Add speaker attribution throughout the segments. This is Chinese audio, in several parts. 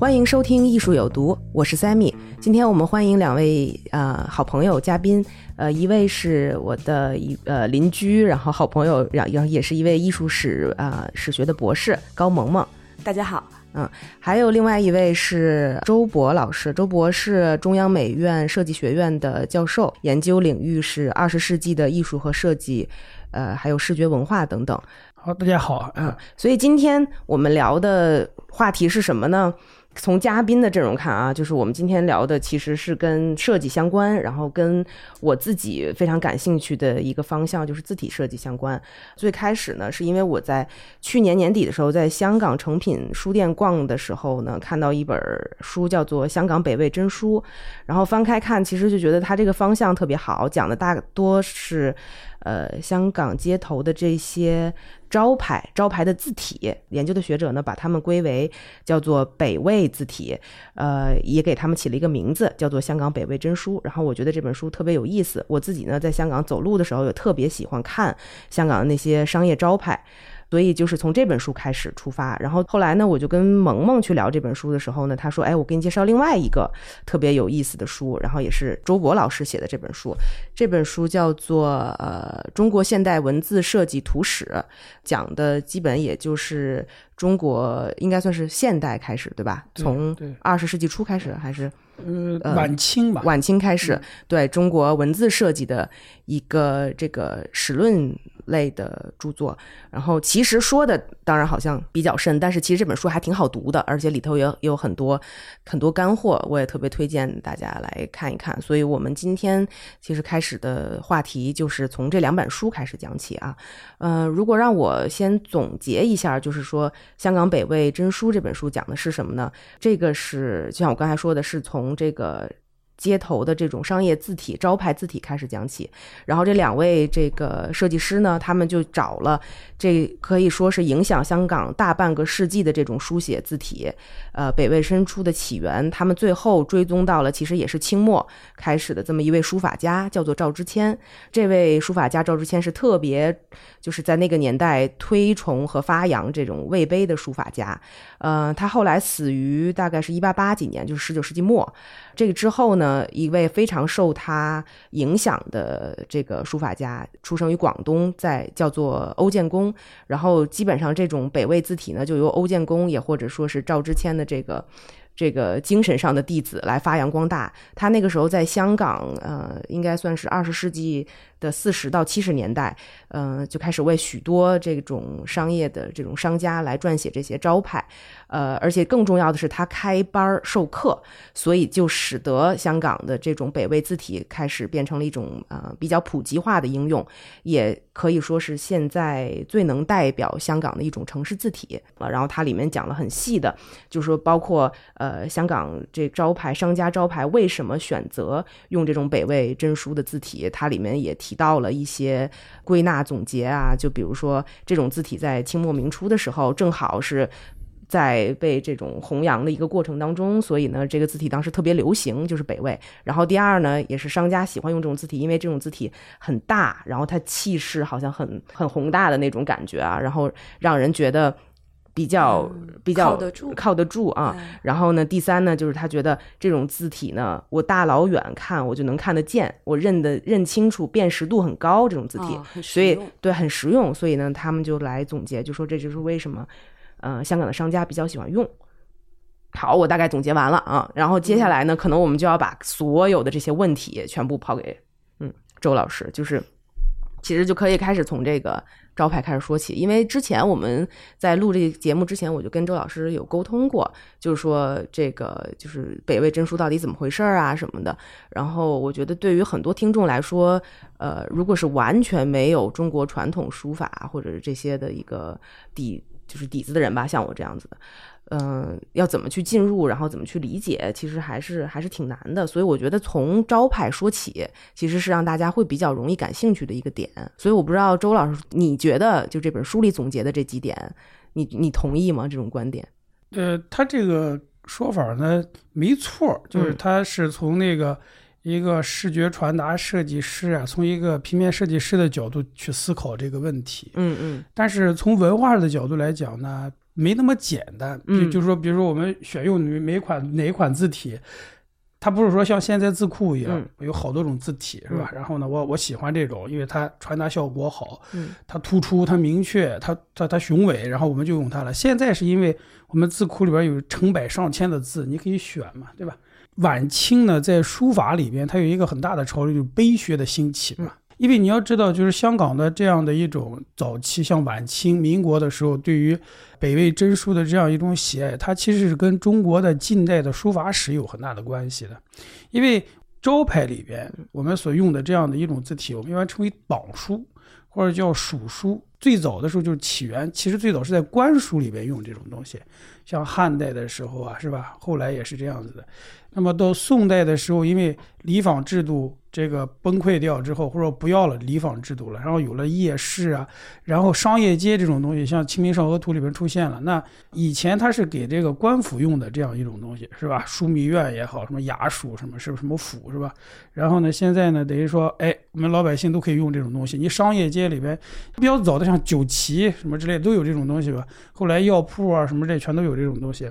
Speaker 1: 欢迎收听《艺术有毒》，我是 Sammy。今天我们欢迎两位呃好朋友嘉宾，呃，一位是我的一呃邻居，然后好朋友，然然后也是一位艺术史啊、史学的博士高萌萌。
Speaker 2: 大家好，
Speaker 1: 嗯，还有另外一位是周博老师，周博是中央美院设计学院的教授，研究领域是二十世纪的艺术和设计，呃，还有视觉文化等等。
Speaker 3: 好，大家好，
Speaker 1: 嗯，所以今天我们聊的话题是什么呢？从嘉宾的阵容看啊，就是我们今天聊的其实是跟设计相关，然后跟我自己非常感兴趣的一个方向就是字体设计相关。最开始呢，是因为我在去年年底的时候，在香港诚品书店逛的时候呢，看到一本书叫做《香港北魏真书》，然后翻开看，其实就觉得它这个方向特别好，讲的大多是呃香港街头的这些。招牌招牌的字体，研究的学者呢，把它们归为叫做北魏字体，呃，也给他们起了一个名字，叫做《香港北魏真书》。然后我觉得这本书特别有意思，我自己呢在香港走路的时候，也特别喜欢看香港的那些商业招牌。所以就是从这本书开始出发，然后后来呢，我就跟萌萌去聊这本书的时候呢，他说：“哎，我给你介绍另外一个特别有意思的书，然后也是周博老师写的这本书。这本书叫做《呃中国现代文字设计图史》，讲的基本也就是中国应该算是现代开始，对吧？从二十世纪初开始还是
Speaker 3: 呃晚清吧？
Speaker 1: 晚清开始，对中国文字设计的一个这个史论。”类的著作，然后其实说的当然好像比较深，但是其实这本书还挺好读的，而且里头也有很多很多干货，我也特别推荐大家来看一看。所以我们今天其实开始的话题就是从这两本书开始讲起啊。呃，如果让我先总结一下，就是说《香港北魏真书》这本书讲的是什么呢？这个是就像我刚才说的，是从这个。街头的这种商业字体、招牌字体开始讲起，然后这两位这个设计师呢，他们就找了这可以说是影响香港大半个世纪的这种书写字体，呃，北魏申初的起源，他们最后追踪到了其实也是清末开始的这么一位书法家，叫做赵之谦。这位书法家赵之谦是特别就是在那个年代推崇和发扬这种魏碑的书法家，呃，他后来死于大概是一八八几年，就是十九世纪末。这个之后呢，一位非常受他影响的这个书法家，出生于广东，在叫做欧建功。然后基本上这种北魏字体呢，就由欧建功也或者说是赵之谦的这个。这个精神上的弟子来发扬光大。他那个时候在香港，呃，应该算是二十世纪的四十到七十年代，呃，就开始为许多这种商业的这种商家来撰写这些招牌，呃，而且更重要的是他开班授课，所以就使得香港的这种北魏字体开始变成了一种呃比较普及化的应用，也可以说是现在最能代表香港的一种城市字体。了，然后它里面讲了很细的，就是说包括。呃，香港这招牌商家招牌为什么选择用这种北魏真书的字体？它里面也提提到了一些归纳总结啊，就比如说这种字体在清末明初的时候，正好是在被这种弘扬的一个过程当中，所以呢，这个字体当时特别流行，就是北魏。然后第二呢，也是商家喜欢用这种字体，因为这种字体很大，然后它气势好像很很宏大的那种感觉啊，然后让人觉得。比较比较
Speaker 2: 靠得住，
Speaker 1: 靠得住啊。然后呢，第三呢，就是他觉得这种字体呢，我大老远看我就能看得见，我认得认清楚，辨识度很高。这种字体，所以对很实用。所以呢，他们就来总结，就说这就是为什么，呃，香港的商家比较喜欢用。好，我大概总结完了啊。然后接下来呢，可能我们就要把所有的这些问题全部抛给嗯周老师，就是其实就可以开始从这个招牌开始说起，因为之前我们在录这个节目之前，我就跟周老师有沟通过，就是说这个就是北魏真书到底怎么回事啊什么的。然后我觉得对于很多听众来说，呃，如果是完全没有中国传统书法或者是这些的一个底，就是底子的人吧，像我这样子的。嗯，要怎么去进入，然后怎么去理解，其实还是还是挺难的。所以我觉得从招牌说起，其实是让大家会比较容易感兴趣的一个点。所以我不知道周老师，你觉得就这本书里总结的这几点，你你同意吗？这种观点？
Speaker 3: 呃，他这个说法呢，没错，就是他是从那个一个视觉传达设计师啊，从一个平面设计师的角度去思考这个问题。
Speaker 1: 嗯嗯。
Speaker 3: 但是从文化的角度来讲呢？没那么简单，就就是说，比如说我们选用哪每款哪一款字体，它不是说像现在字库一样有好多种字体，是吧？然后呢，我我喜欢这种，因为它传达效果好，它突出，它明确，它它它雄伟，然后我们就用它了。现在是因为我们字库里边有成百上千的字，你可以选嘛，对吧？晚清呢，在书法里边，它有一个很大的潮流，就是碑学的兴起嘛。因为你要知道，就是香港的这样的一种早期，像晚清、民国的时候，对于北魏真书的这样一种喜爱，它其实是跟中国的近代的书法史有很大的关系的。因为招牌里边我们所用的这样的一种字体，我们一般称为榜书或者叫蜀书。最早的时候就是起源，其实最早是在官书里边用这种东西，像汉代的时候啊，是吧？后来也是这样子的。那么到宋代的时候，因为礼坊制度。这个崩溃掉之后，或者不要了礼坊制度了，然后有了夜市啊，然后商业街这种东西，像《清明上河图》里边出现了。那以前它是给这个官府用的这样一种东西，是吧？枢密院也好，什么衙署什么，是不是什么府是吧？然后呢，现在呢，等于说，哎，我们老百姓都可以用这种东西。你商业街里边比较早的，像酒旗什么之类都有这种东西吧？后来药铺啊什么这全都有这种东西。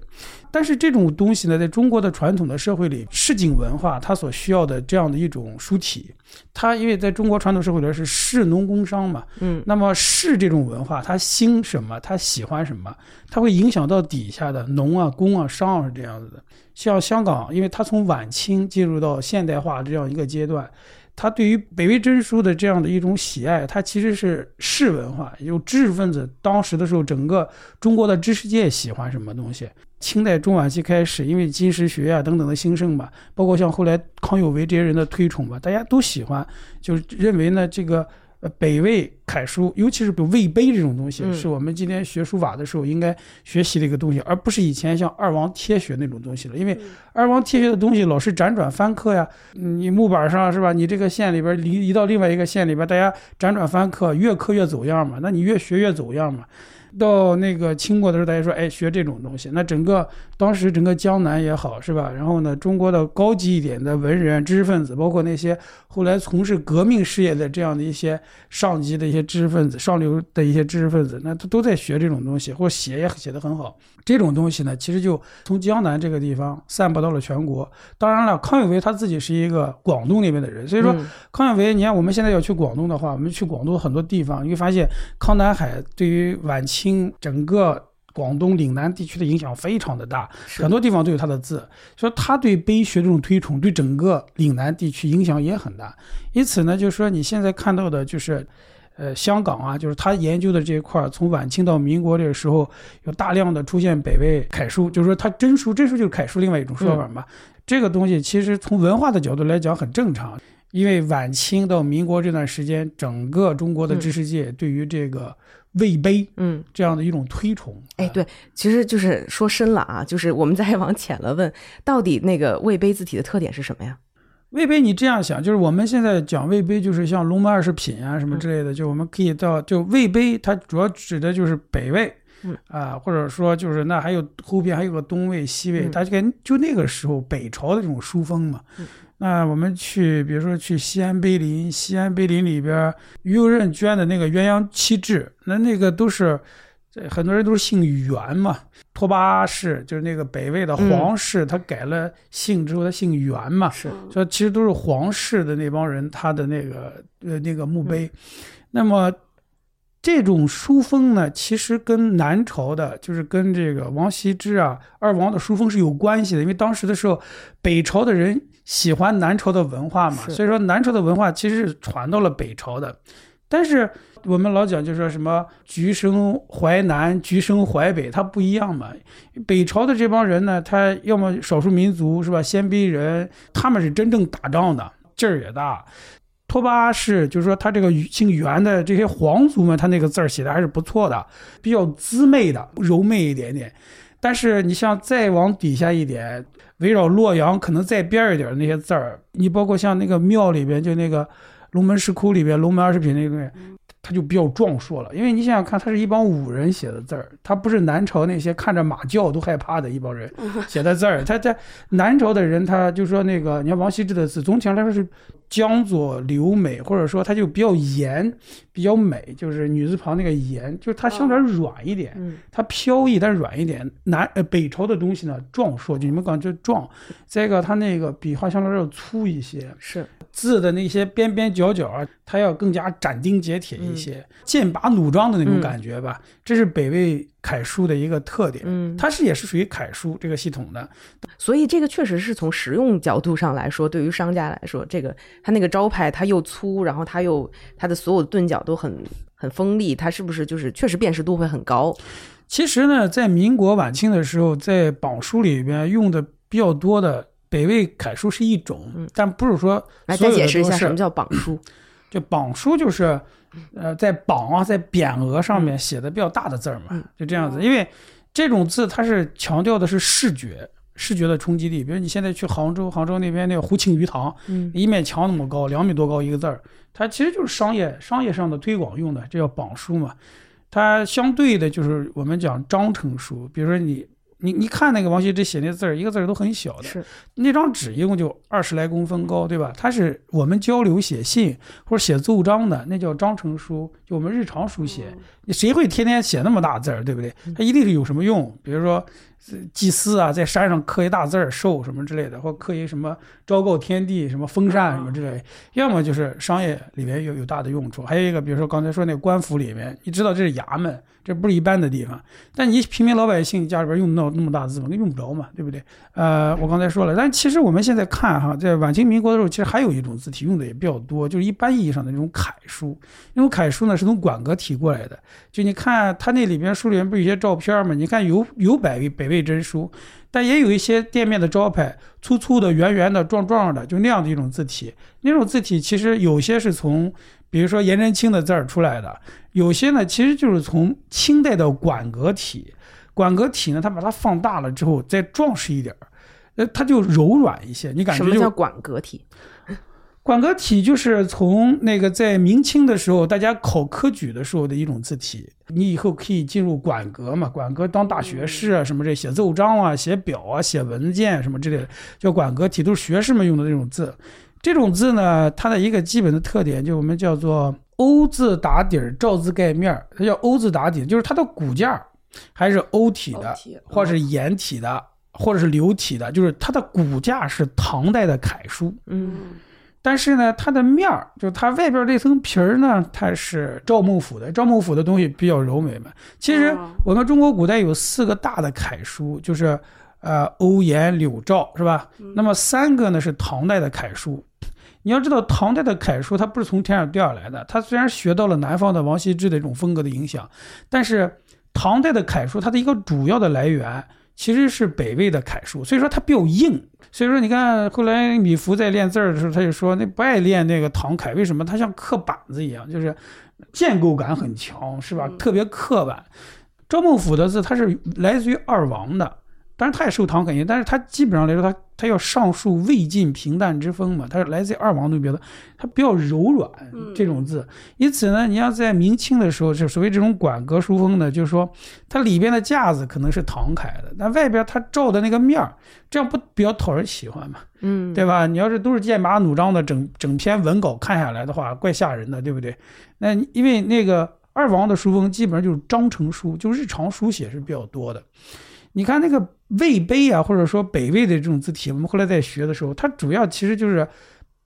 Speaker 3: 但是这种东西呢，在中国的传统的社会里，市井文化它所需要的这样的一种。书体，它因为在中国传统社会里是士农工商嘛，
Speaker 1: 嗯，
Speaker 3: 那么士这种文化，他兴什么，他喜欢什么，它会影响到底下的农啊、工啊、商啊是这样子的。像香港，因为它从晚清进入到现代化这样一个阶段，它对于北魏真书的这样的一种喜爱，它其实是士文化，有知识分子。当时的时候，整个中国的知识界喜欢什么东西？清代中晚期开始，因为金石学啊等等的兴盛吧，包括像后来康有为这些人的推崇吧，大家都喜欢，就是认为呢，这个呃北魏楷书，尤其是魏碑这种东西，是我们今天学书法的时候应该学习的一个东西，而不是以前像二王帖学那种东西了。因为二王帖学的东西老是辗转翻刻呀，你木板上是吧？你这个线里边移移到另外一个线里边，大家辗转翻刻，越刻越走样嘛，那你越学越走样嘛。到那个清末的时候，大家说，哎，学这种东西，那整个当时整个江南也好，是吧？然后呢，中国的高级一点的文人、知识分子，包括那些后来从事革命事业的这样的一些上级的一些知识分子、上流的一些知识分子，那他都在学这种东西，或者写也写得很好。这种东西呢，其实就从江南这个地方散播到了全国。当然了，康有为他自己是一个广东那边的人，所以说康有为，你看我们现在要去广东的话，我们去广东很多地方，你会发现康南海对于晚清整个广东岭南地区的影响非常的大，很多地方都有他的字。所以他对碑学这种推崇，对整个岭南地区影响也很大。因此呢，就是说你现在看到的就是。呃，香港啊，就是他研究的这一块儿，从晚清到民国这个时候，有大量的出现北魏楷书，就是说他真书，真书就是楷书另外一种说法嘛。这个东西其实从文化的角度来讲很正常，因为晚清到民国这段时间，整个中国的知识界对于这个魏碑，
Speaker 1: 嗯，
Speaker 3: 这样的一种推崇。
Speaker 1: 哎，对，其实就是说深了啊，就是我们再往浅了问，到底那个魏碑字体的特点是什么呀？
Speaker 3: 魏碑，你这样想，就是我们现在讲魏碑，就是像龙门二十品啊什么之类的，就我们可以到就魏碑，它主要指的就是北魏，嗯啊，或者说就是那还有后边还有个东魏、西魏，它就跟就那个时候北朝的这种书风嘛。那我们去，比如说去西安碑林，西安碑林里边于右任捐的那个鸳鸯七志，那那个都是。很多人都是姓袁嘛，拓跋氏就是那个北魏的皇室，他改了姓之后，他姓袁嘛，
Speaker 1: 是，
Speaker 3: 说其实都是皇室的那帮人，他的那个呃那个墓碑。那么这种书风呢，其实跟南朝的，就是跟这个王羲之啊二王的书风是有关系的，因为当时的时候，北朝的人喜欢南朝的文化嘛，所以说南朝的文化其实是传到了北朝的。但是我们老讲就说什么“橘生淮南，橘生淮北”，它不一样嘛。北朝的这帮人呢，他要么少数民族是吧？鲜卑人，他们是真正打仗的，劲儿也大。托巴是，就是说他这个姓元的这些皇族们，他那个字儿写的还是不错的，比较滋媚的，柔媚一点点。但是你像再往底下一点，围绕洛阳可能再边儿一点那些字儿，你包括像那个庙里边，就那个龙门石窟里边，龙门二十品那个，他就比较壮硕了。因为你想想看，他是一帮武人写的字儿，它不是南朝那些看着马叫都害怕的一帮人 写的字儿。他在南朝的人，他就说那个，你看王羲之的字，总体上来说是。江左流美，或者说它就比较严，比较美，就是女字旁那个严，就是它相对软一点，它飘逸但软一点。南呃北朝的东西呢，壮硕，就你们讲就壮。再一个，它那个笔画相对来说粗一些，
Speaker 1: 是
Speaker 3: 字的那些边边角角啊，它要更加斩钉截铁一些，剑拔弩张的那种感觉吧。这是北魏。楷书的一个特点，嗯，它是也是属于楷书这个系统的，
Speaker 1: 所以这个确实是从实用角度上来说，对于商家来说，这个它那个招牌它又粗，然后它又它的所有的钝角都很很锋利，它是不是就是确实辨识度会很高？
Speaker 3: 其实呢，在民国晚清的时候，在榜书里边用的比较多的北魏楷书是一种，但不是说
Speaker 1: 来再解释一下什么叫榜书，
Speaker 3: 就榜书就是。呃，在榜啊，在匾额上面写的比较大的字儿嘛，就这样子。因为这种字它是强调的是视觉，视觉的冲击力。比如你现在去杭州，杭州那边那个湖庆鱼塘，一面墙那么高，两米多高一个字儿，它其实就是商业商业上的推广用的，这叫榜书嘛。它相对的就是我们讲章程书，比如说你。你你看那个王羲之写那字儿，一个字儿都很小的。
Speaker 1: 是
Speaker 3: 那张纸一共就二十来公分高，对吧？它是我们交流写信或者写奏章的，那叫章程书，就我们日常书写。你谁会天天写那么大字儿，对不对？它一定是有什么用，比如说。祭司啊，在山上刻一大字儿“寿”什么之类的，或刻一什么昭告天地、什么封禅什么之类，要么就是商业里面有有大的用处。还有一个，比如说刚才说那个官府里面，你知道这是衙门，这不是一般的地方。但你平民老百姓家里边用那那么大字吗？那用不着嘛，对不对？呃，我刚才说了，但其实我们现在看哈，在晚清民国的时候，其实还有一种字体用的也比较多，就是一般意义上的那种楷书。那种楷书呢，是从馆阁体过来的。就你看它那里边书里面不是有些照片吗？你看有有百位北魏。真书，但也有一些店面的招牌，粗粗的、圆圆的、壮壮的，就那样的一种字体。那种字体其实有些是从，比如说颜真卿的字儿出来的，有些呢其实就是从清代的馆阁体。馆阁体呢，它把它放大了之后再壮实一点儿，呃，它就柔软一些。你感觉什
Speaker 1: 么叫馆阁体？
Speaker 3: 馆阁体就是从那个在明清的时候，大家考科举的时候的一种字体。你以后可以进入馆阁嘛？馆阁当大学士啊，什么这写奏章啊、写表啊、写文件什么之类的，叫馆阁体，都是学士们用的那种字。这种字呢，它的一个基本的特点，就我们叫做“欧”字打底儿，“赵”字盖面儿。它叫“欧”字打底，就是它的骨架还是欧体的，或者是颜体的，或者是流体的，就是它的骨架是唐代的楷书。
Speaker 1: 嗯。
Speaker 3: 但是呢，它的面儿，就它外边这层皮儿呢，它是赵孟頫的。赵孟頫的东西比较柔美嘛。其实我们中国古代有四个大的楷书，就是呃欧颜柳赵，是吧？那么三个呢是唐代的楷书。你要知道，唐代的楷书它不是从天上掉下来的，它虽然学到了南方的王羲之的这种风格的影响，但是唐代的楷书它的一个主要的来源。其实是北魏的楷书，所以说它比较硬。所以说你看后来米芾在练字儿的时候，他就说那不爱练那个唐楷，为什么？它像刻板子一样，就是建构感很强，是吧？特别刻板。赵孟頫的字，它是来自于二王的。当然，他也受唐肯定，但是他基本上来说，他他要上述魏晋平淡之风嘛，他是来自二王都别的，他比较柔软这种字。因此呢，你要在明清的时候，就所谓这种馆阁书风呢，就是说它里边的架子可能是唐楷的，但外边它照的那个面儿，这样不比较讨人喜欢嘛？
Speaker 1: 嗯，
Speaker 3: 对吧？你要是都是剑拔弩张的整整篇文稿看下来的话，怪吓人的，对不对？那因为那个二王的书风基本上就是章程书，就日常书写是比较多的。你看那个魏碑啊，或者说北魏的这种字体，我们后来在学的时候，它主要其实就是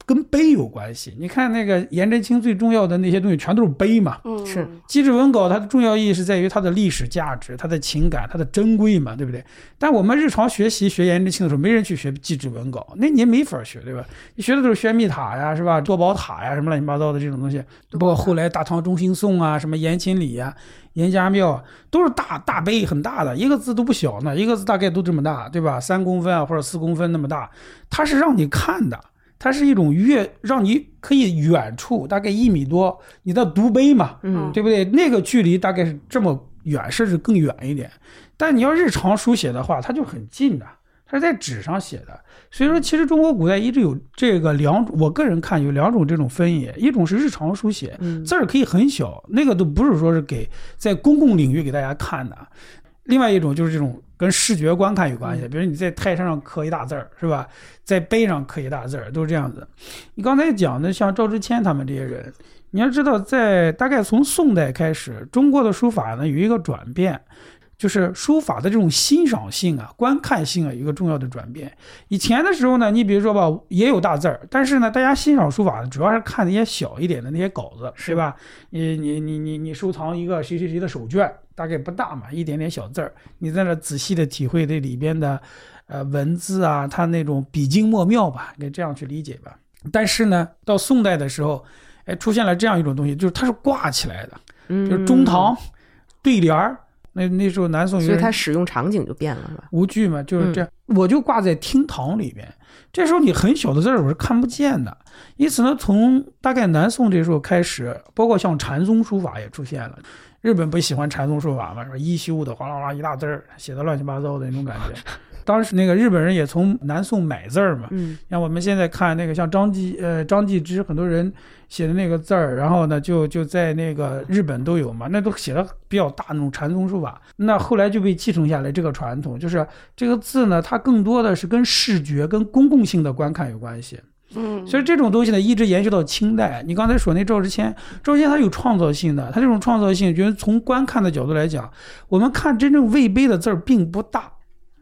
Speaker 3: 跟碑有关系。你看那个颜真卿最重要的那些东西，全都是碑嘛。
Speaker 2: 嗯，
Speaker 1: 是
Speaker 3: 祭侄文稿它的重要意义是在于它的历史价值、它的情感、它的珍贵嘛，对不对？但我们日常学习学颜真卿的时候，没人去学祭侄文稿，那你也没法学，对吧？你学的都是宣密塔呀，是吧？多宝塔呀，什么乱七八糟的这种东西，包括后来大唐中兴颂啊，什么颜琴礼呀、颜家庙，都是大大碑，很大的，一个字都不小呢，一个字大概都这么大，对吧？三公分啊，或者四公分那么大，它是让你看的。它是一种越让你可以远处大概一米多，你的读碑嘛，
Speaker 1: 嗯
Speaker 3: 对不对？那个距离大概是这么远，甚至更远一点。但你要日常书写的话，它就很近的，它是在纸上写的。所以说，其实中国古代一直有这个两种，我个人看有两种这种分野，一种是日常书写，
Speaker 1: 嗯
Speaker 3: 字儿可以很小，那个都不是说是给在公共领域给大家看的。另外一种就是这种跟视觉观看有关系，比如你在泰山上刻一大字儿，是吧？在碑上刻一大字儿，都是这样子。你刚才讲的像赵之谦他们这些人，你要知道，在大概从宋代开始，中国的书法呢有一个转变，就是书法的这种欣赏性啊、观看性啊一个重要的转变。以前的时候呢，你比如说吧，也有大字儿，但是呢，大家欣赏书法主要是看那些小一点的那些稿子，是吧？你你你你你收藏一个谁谁谁的手卷，大概不大嘛，一点点小字儿，你在那仔细的体会这里边的呃文字啊，它那种笔精墨妙吧，应该这样去理解吧。但是呢，到宋代的时候，哎，出现了这样一种东西，就是它是挂起来的，
Speaker 1: 嗯，
Speaker 3: 就是中堂对联儿。那那时候南宋
Speaker 1: 所以它使用场景就变了，是吧？
Speaker 3: 无惧嘛，就是这样，我就挂在厅堂里边。这时候你很小的字儿我是看不见的，因此呢，从大概南宋这时候开始，包括像禅宗书法也出现了。日本不喜欢禅宗书法嘛，说一休的哗啦啦一大字儿，写的乱七八糟的那种感觉。当时那个日本人也从南宋买字儿嘛，
Speaker 1: 嗯
Speaker 3: 像我们现在看那个像张继呃张继之很多人写的那个字儿，然后呢就就在那个日本都有嘛，那都写的比较大那种禅宗书法。那后来就被继承下来这个传统，就是这个字呢，它更多的是跟视觉、跟公共性的观看有关系。
Speaker 2: 嗯，
Speaker 3: 所以这种东西呢，一直延续到清代。你刚才说那赵之谦，赵之谦他有创造性的，他这种创造性，觉得从观看的角度来讲，我们看真正魏碑的字儿并不大。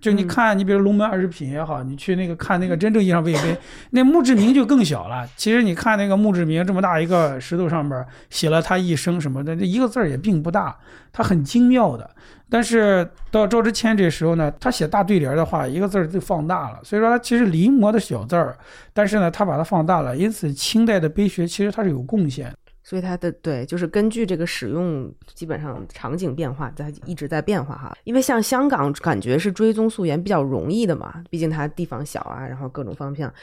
Speaker 3: 就你看，你比如龙门二十品也好，你去那个看那个真正意义上魏碑，那墓志铭就更小了。其实你看那个墓志铭这么大一个石头上边写了他一生什么的，这一个字儿也并不大，它很精妙的。但是到赵之谦这时候呢，他写大对联的话，一个字儿就放大了。所以说他其实临摹的小字儿，但是呢，他把它放大了。因此，清代的碑学其实它是有贡献。
Speaker 1: 所以它的对，就是根据这个使用，基本上场景变化，在一直在变化哈。因为像香港，感觉是追踪溯源比较容易的嘛，毕竟它地方小啊，然后各种方向。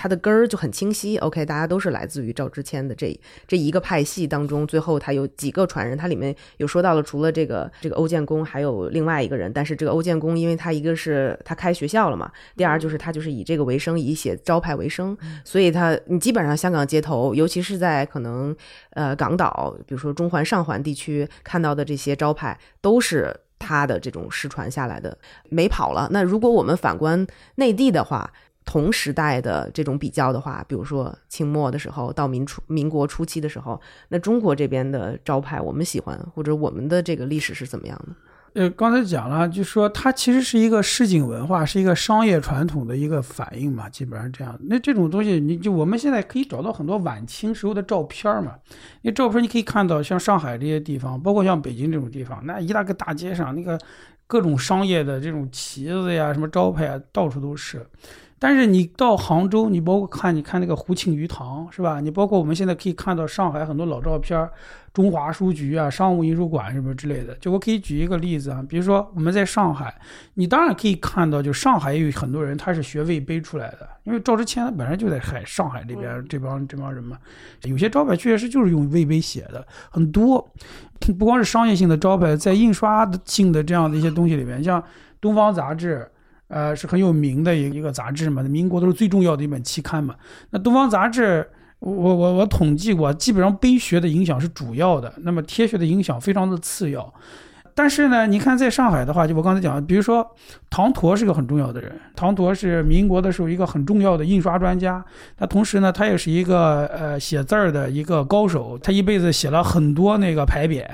Speaker 1: 它的根儿就很清晰，OK，大家都是来自于赵之谦的这这一个派系当中，最后他有几个传人，它里面有说到了，除了这个这个欧建功，还有另外一个人，但是这个欧建功，因为他一个是他开学校了嘛，第二就是他就是以这个为生，以写招牌为生，所以他你基本上香港街头，尤其是在可能呃港岛，比如说中环、上环地区看到的这些招牌，都是他的这种失传下来的，没跑了。那如果我们反观内地的话，同时代的这种比较的话，比如说清末的时候到民初民国初期的时候，那中国这边的招牌我们喜欢，或者我们的这个历史是怎么样的？
Speaker 3: 呃，刚才讲了，就说它其实是一个市井文化，是一个商业传统的一个反应嘛，基本上这样。那这种东西，你就我们现在可以找到很多晚清时候的照片嘛。那照片你可以看到，像上海这些地方，包括像北京这种地方，那一大个大街上，那个各种商业的这种旗子呀、什么招牌啊，到处都是。但是你到杭州，你包括看，你看那个胡庆余堂是吧？你包括我们现在可以看到上海很多老照片，中华书局啊、商务印书馆什么之类的。就我可以举一个例子啊，比如说我们在上海，你当然可以看到，就上海也有很多人他是学魏碑出来的，因为赵之谦他本身就在海上海这边这帮这帮人嘛，有些招牌确实就是用魏碑写的，很多，不光是商业性的招牌，在印刷的性的这样的一些东西里面，像《东方杂志》。呃，是很有名的一一个杂志嘛，民国都是最重要的一本期刊嘛。那《东方杂志》，我我我统计过，基本上碑学的影响是主要的，那么贴学的影响非常的次要。但是呢，你看在上海的话，就我刚才讲的，比如说唐铎是个很重要的人，唐铎是民国的时候一个很重要的印刷专家，他同时呢，他也是一个呃写字儿的一个高手，他一辈子写了很多那个牌匾，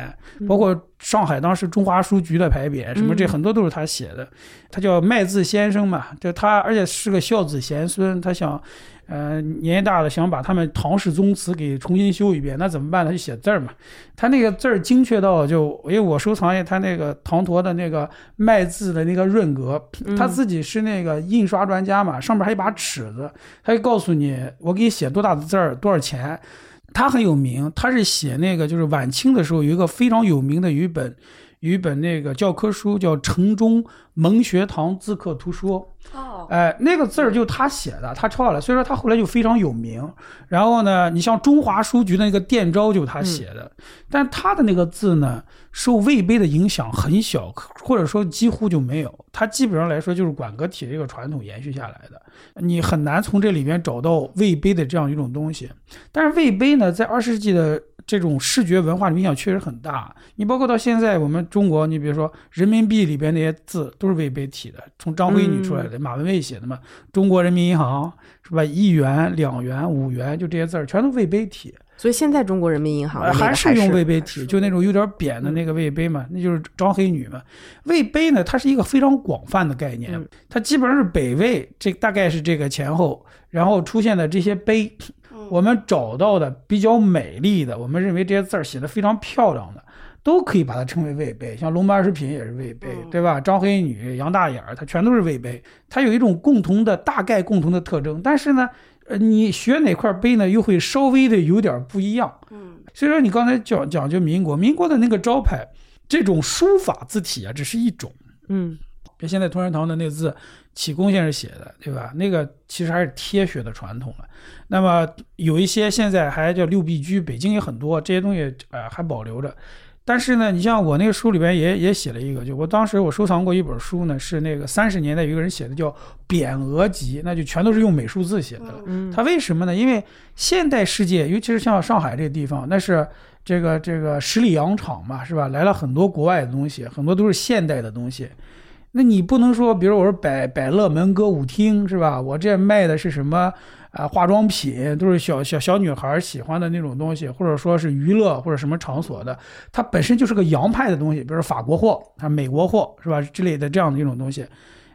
Speaker 3: 包括上海当时中华书局的牌匾，什么这很多都是他写的。他叫卖字先生嘛，就他，而且是个孝子贤孙，他想呃，年纪大了想把他们唐氏宗祠给重新修一遍，那怎么办？他就写字儿嘛。他那个字儿精确到就，因为我收藏一他那个唐陀的那个卖字的那个润格，他自己是那个印刷专家嘛，上面还有一把尺子，他就告诉你我给你写多大的字儿，多少钱。他很有名，他是写那个就是晚清的时候有一个非常有名的有一本。有一本那个教科书叫《城中蒙学堂字刻图说》，哦，哎，那个字儿就他写的，他抄下来，所以说他后来就非常有名。然后呢，你像中华书局的那个电招就他写的，但他的那个字呢，受魏碑的影响很小，或者说几乎就没有。他基本上来说就是馆阁体这个传统延续下来的，你很难从这里边找到魏碑的这样一种东西。但是魏碑呢，在二十世纪的。这种视觉文化的影响确实很大。你包括到现在，我们中国，你比如说人民币里边那些字都是魏碑体的，从张辉女出来的，马文蔚写的嘛。中国人民银行是吧？一元、两元、五元，就这些字儿全都魏碑体。
Speaker 1: 所以现在中国人民银行
Speaker 3: 还
Speaker 1: 是
Speaker 3: 用魏碑体，就那种有点扁的那个魏碑嘛，那就是张黑女嘛。魏碑呢，它是一个非常广泛的概念，它基本上是北魏这大概是这个前后，然后出现的这些碑。我们找到的比较美丽的，我们认为这些字儿写的非常漂亮的，都可以把它称为魏碑。像龙门二十品也是魏碑，对吧？张黑女、杨大眼儿，它全都是魏碑。它有一种共同的大概共同的特征，但是呢，呃，你学哪块碑呢，又会稍微的有点不一样。嗯，所以说你刚才讲讲究民国，民国的那个招牌，这种书法字体啊，只是一种。嗯，就现在同仁堂的那个字。启功先生写的，对吧？那个其实还是贴学的传统了。那么有一些现在还叫六必居，北京也很多这些东西，呃，还保留着。但是呢，你像我那个书里边也也写了一个，就我当时我收藏过一本书呢，是那个三十年代有一个人写的叫《匾额集》，那就全都是用美术字写的了。他为什么呢？因为现代世界，尤其是像上海这个地方，那是这个这个十里洋场嘛，是吧？来了很多国外的东西，很多都是现代的东西。那你不能说，比如我说百百乐门歌舞厅是吧？我这卖的是什么啊？化妆品都是小小小女孩喜欢的那种东西，或者说是娱乐或者什么场所的，它本身就是个洋派的东西，比如法国货啊、美国货是吧之类的这样的一种东西。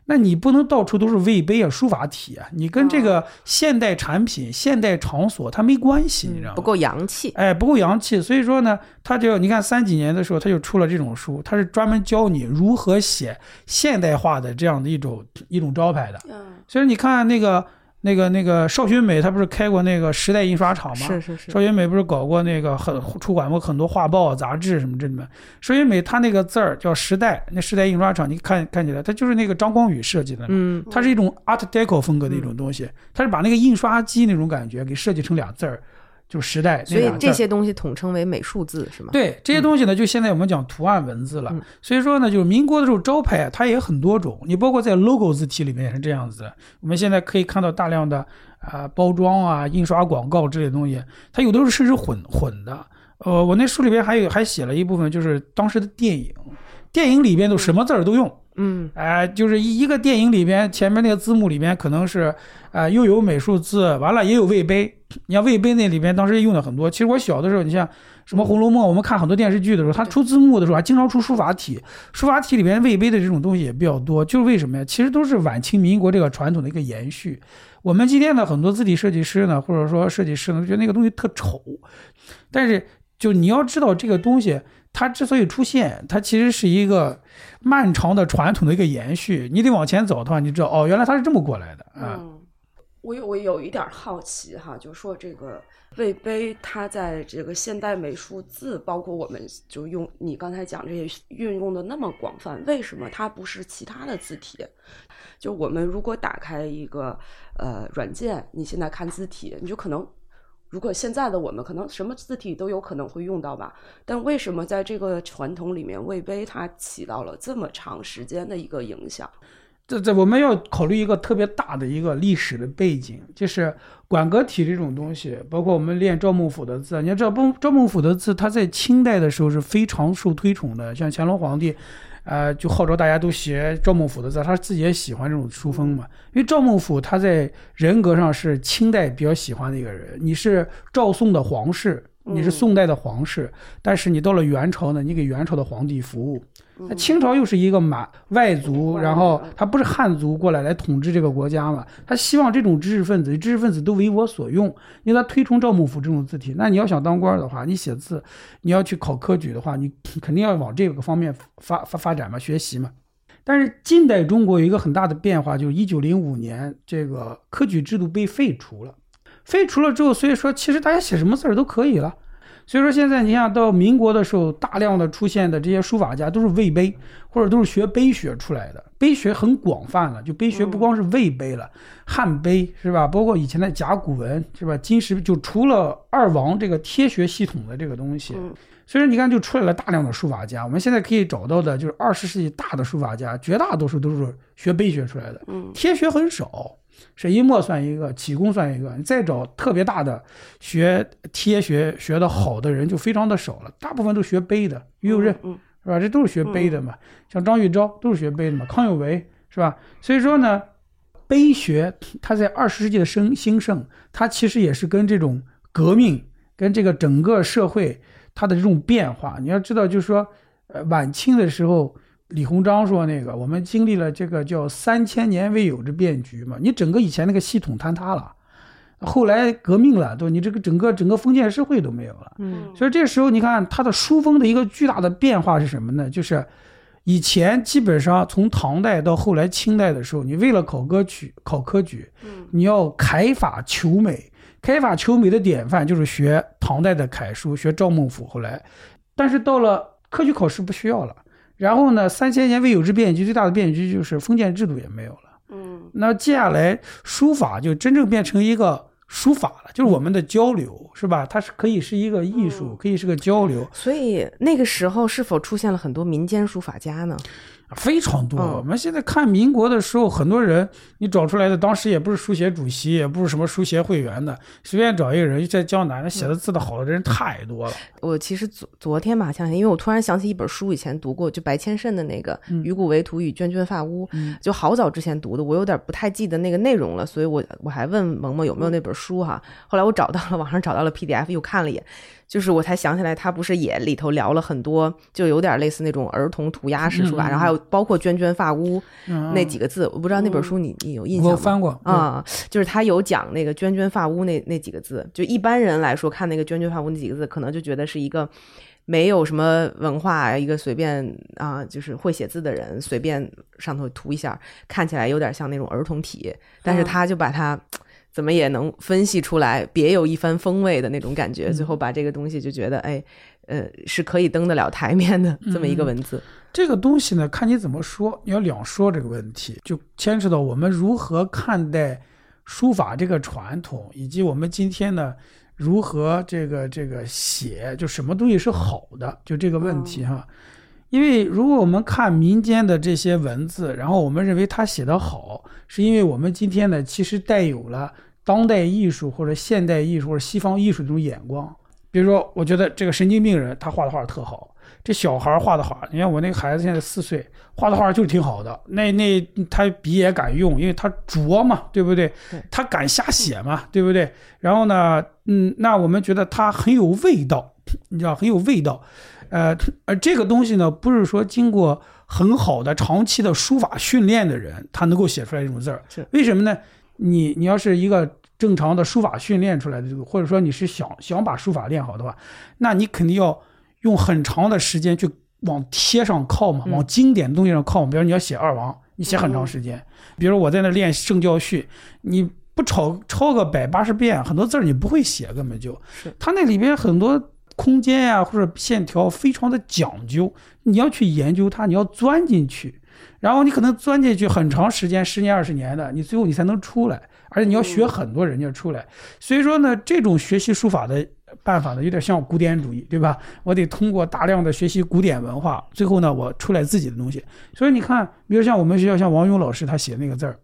Speaker 3: 那你不能到处都是魏碑啊、书法体啊，你跟这个现代产品、现代场所它没关系，你知道吗？
Speaker 1: 不够洋气，
Speaker 3: 哎，不够洋气。所以说呢，他就你看三几年的时候，他就出了这种书，他是专门教你如何写现代化的这样的一种一种招牌的。嗯，所以你看那个。那个那个邵学美，他不是开过那个时代印刷厂吗？
Speaker 1: 是是是。
Speaker 3: 邵学美不是搞过那个很出版过很多画报、杂志什么这里面。邵学美他那个字儿叫时代，那时代印刷厂，你看看起来，他就是那个张光宇设计的。嗯。它是一种 Art Deco 风格的一种东西，它是把那个印刷机那种感觉给设计成俩字儿。就时代，
Speaker 1: 所以这些东西统称为美术字是吗？
Speaker 3: 对，这些东西呢，就现在我们讲图案文字了。所以说呢，就是民国的时候招牌它也很多种，你包括在 logo 字体里面也是这样子。我们现在可以看到大量的啊包装啊、印刷广告之类的东西，它有的时候甚至混混的。呃，我那书里边还有还写了一部分，就是当时的电影，电影里边都什么字儿都用。嗯，哎，就是一一个电影里边前面那个字幕里边可能是，啊，又有美术字，完了也有魏碑。你像魏碑那里边当时用的很多。其实我小的时候，你像什么《红楼梦》，我们看很多电视剧的时候，它出字幕的时候还经常出书法体。书法体里边魏碑的这种东西也比较多。就是为什么呀？其实都是晚清民国这个传统的一个延续。我们今天的很多字体设计师呢，或者说设计师呢，觉得那个东西特丑。但是就你要知道这个东西。它之所以出现，它其实是一个漫长的传统的一个延续。你得往前走的话，你知道哦，原来它是这么过来的啊。
Speaker 2: 我有我有一点好奇哈，就说这个魏碑，它在这个现代美术字，包括我们就用你刚才讲这些运用的那么广泛，为什么它不是其他的字体？就我们如果打开一个呃软件，你现在看字体，你就可能。如果现在的我们可能什么字体都有可能会用到吧，但为什么在这个传统里面，魏碑它起到了这么长时间的一个影响？
Speaker 3: 这这我们要考虑一个特别大的一个历史的背景，就是馆阁体这种东西，包括我们练赵孟頫的字，你要知道，赵赵孟頫的字，他在清代的时候是非常受推崇的，像乾隆皇帝。呃，就号召大家都写赵孟頫的字，他自己也喜欢这种书风嘛。因为赵孟頫他在人格上是清代比较喜欢的一个人。你是赵宋的皇室，你是宋代的皇室，但是你到了元朝呢，你给元朝的皇帝服务，那清朝又是一个满外族，然后他不是汉族过来来统治这个国家嘛？他希望这种知识分子，知识分子都为我所用，因为他推崇赵孟俯这种字体。那你要想当官的话，你写字，你要去考科举的话，你肯定要往这个方面发发发展嘛，学习嘛。但是近代中国有一个很大的变化，就是一九零五年这个科举制度被废除了。废除了之后，所以说其实大家写什么字儿都可以了。所以说现在你看到民国的时候，大量的出现的这些书法家都是魏碑，或者都是学碑学出来的。碑学很广泛了，就碑学不光是魏碑了，汉碑是吧？包括以前的甲骨文是吧？金石就除了二王这个贴学系统的这个东西，
Speaker 2: 嗯
Speaker 3: 所以说你看就出来了大量的书法家。我们现在可以找到的就是二十世纪大的书法家，绝大多数都是学碑学出来的。
Speaker 2: 嗯
Speaker 3: 贴学很少，沈一墨算一个，启功算一个。你再找特别大的学贴学学的好的人就非常的少了，大部分都学碑的，于右任
Speaker 2: 嗯
Speaker 3: 是吧？这都是学碑的嘛。像张玉钊都是学碑的嘛，康有为是吧？所以说呢，碑学它在二十世纪的生兴盛，它其实也是跟这种革命、跟这个整个社会它的这种变化，你要知道，就是说，呃，晚清的时候。李鸿章说：“那个，我们经历了这个叫三千年未有之变局嘛，你整个以前那个系统坍塌了，后来革命了，对，你这个整个整个封建社会都没有了。
Speaker 1: 嗯
Speaker 3: 所以这时候你看它的书风的一个巨大的变化是什么呢？就是以前基本上从唐代到后来清代的时候，你为了考科举、考科举，
Speaker 2: 嗯
Speaker 3: 你要楷法求美，楷法求美的典范就是学唐代的楷书，学赵孟俯。后来，但是到了科举考试不需要了。然后呢，三千年未有之变局，最大的变局就是封建制度也没有了。
Speaker 2: 嗯
Speaker 3: 那接下来书法就真正变成一个书法了，就是我们的交流，是吧？它是可以是一个艺术，
Speaker 2: 嗯
Speaker 3: 可以是个交流，
Speaker 1: 所以那个时候是否出现了很多民间书法家呢？
Speaker 3: 非常多。
Speaker 1: 嗯
Speaker 3: 我们现在看民国的时候，很多人你找出来的，当时也不是书协主席，也不是什么书协会员的，随便找一个人在江南，写的字的好的人太多了。
Speaker 1: 我其实昨昨天吧，前两天，因为我突然想起一本书，以前读过，就白千慎的那个《鱼骨为图与涓涓发屋》，
Speaker 3: 嗯
Speaker 1: 就好早之前读的，我有点不太记得那个内容了，所以我我还问萌萌有没有那本书哈。后来我找到了，网上找到了 PDF，又看了一眼，就是我才想起来，他不是也里头聊了很多，就有点类似那种儿童涂鸦式书法，然后还有包括娟娟发屋
Speaker 3: 嗯，
Speaker 1: 那几个字，我不知道那本书你你有印象吗？
Speaker 3: 我翻过，
Speaker 1: 啊、就是他有讲那个娟娟发屋那那几个字，就一般人来说看那个娟娟发屋那几个字，可能就觉得是一个没有什么文化，一个随便啊、就是会写字的人随便上头涂一下，看起来有点像那种儿童体，但是
Speaker 2: 嗯。
Speaker 1: 他就把它。怎么也能分析出来别有一番风味的那种感觉，最后把这个东西就觉得，哎，呃，是可以登得了台面的这么一个文字。
Speaker 3: 这个东西呢，看你怎么说，你要两说这个问题，就牵扯到我们如何看待书法这个传统，以及我们今天呢如何这个这个写，就什么东西是好的，就这个问题哈。因为如果我们看民间的这些文字，然后我们认为他写得好，是因为我们今天呢其实带有了当代艺术或者现代艺术或者西方艺术这种眼光。比如说，我觉得这个神经病人他画的画特好，这小孩画的画，你看我那个孩子现在四岁，画的画就是挺好的。那那他笔也敢用，因为他拙嘛，对不对
Speaker 1: 对？
Speaker 3: 他敢瞎写嘛，对不对？然后呢，嗯，那我们觉得他很有味道，你知道很有味道。呃，而这个东西呢，不是说经过很好的长期的书法训练的人，他能够写出来这种字儿。
Speaker 1: 是
Speaker 3: 为什么呢？你你要是一个正常的书法训练出来的，或者说你是想想把书法练好的话，那你肯定要用很长的时间去往贴上靠嘛，
Speaker 1: 嗯
Speaker 3: 往经典的东西上靠嘛。比如你要写二王，你写很长时间。比如我在那练圣教序，你不抄抄个百八十遍，很多字儿你不会写，根本就。
Speaker 1: 是
Speaker 3: 它那里边很多空间呀、或者线条非常的讲究，你要去研究它，你要钻进去，然后你可能钻进去很长时间，十年二十年的，你最后你才能出来，而且你要学很多人家出来。所以说呢，这种学习书法的办法呢，有点像古典主义，对吧？我得通过大量的学习古典文化，最后呢，我出来自己的东西。所以你看，比如像我们学校像王勇老师他写那个字儿。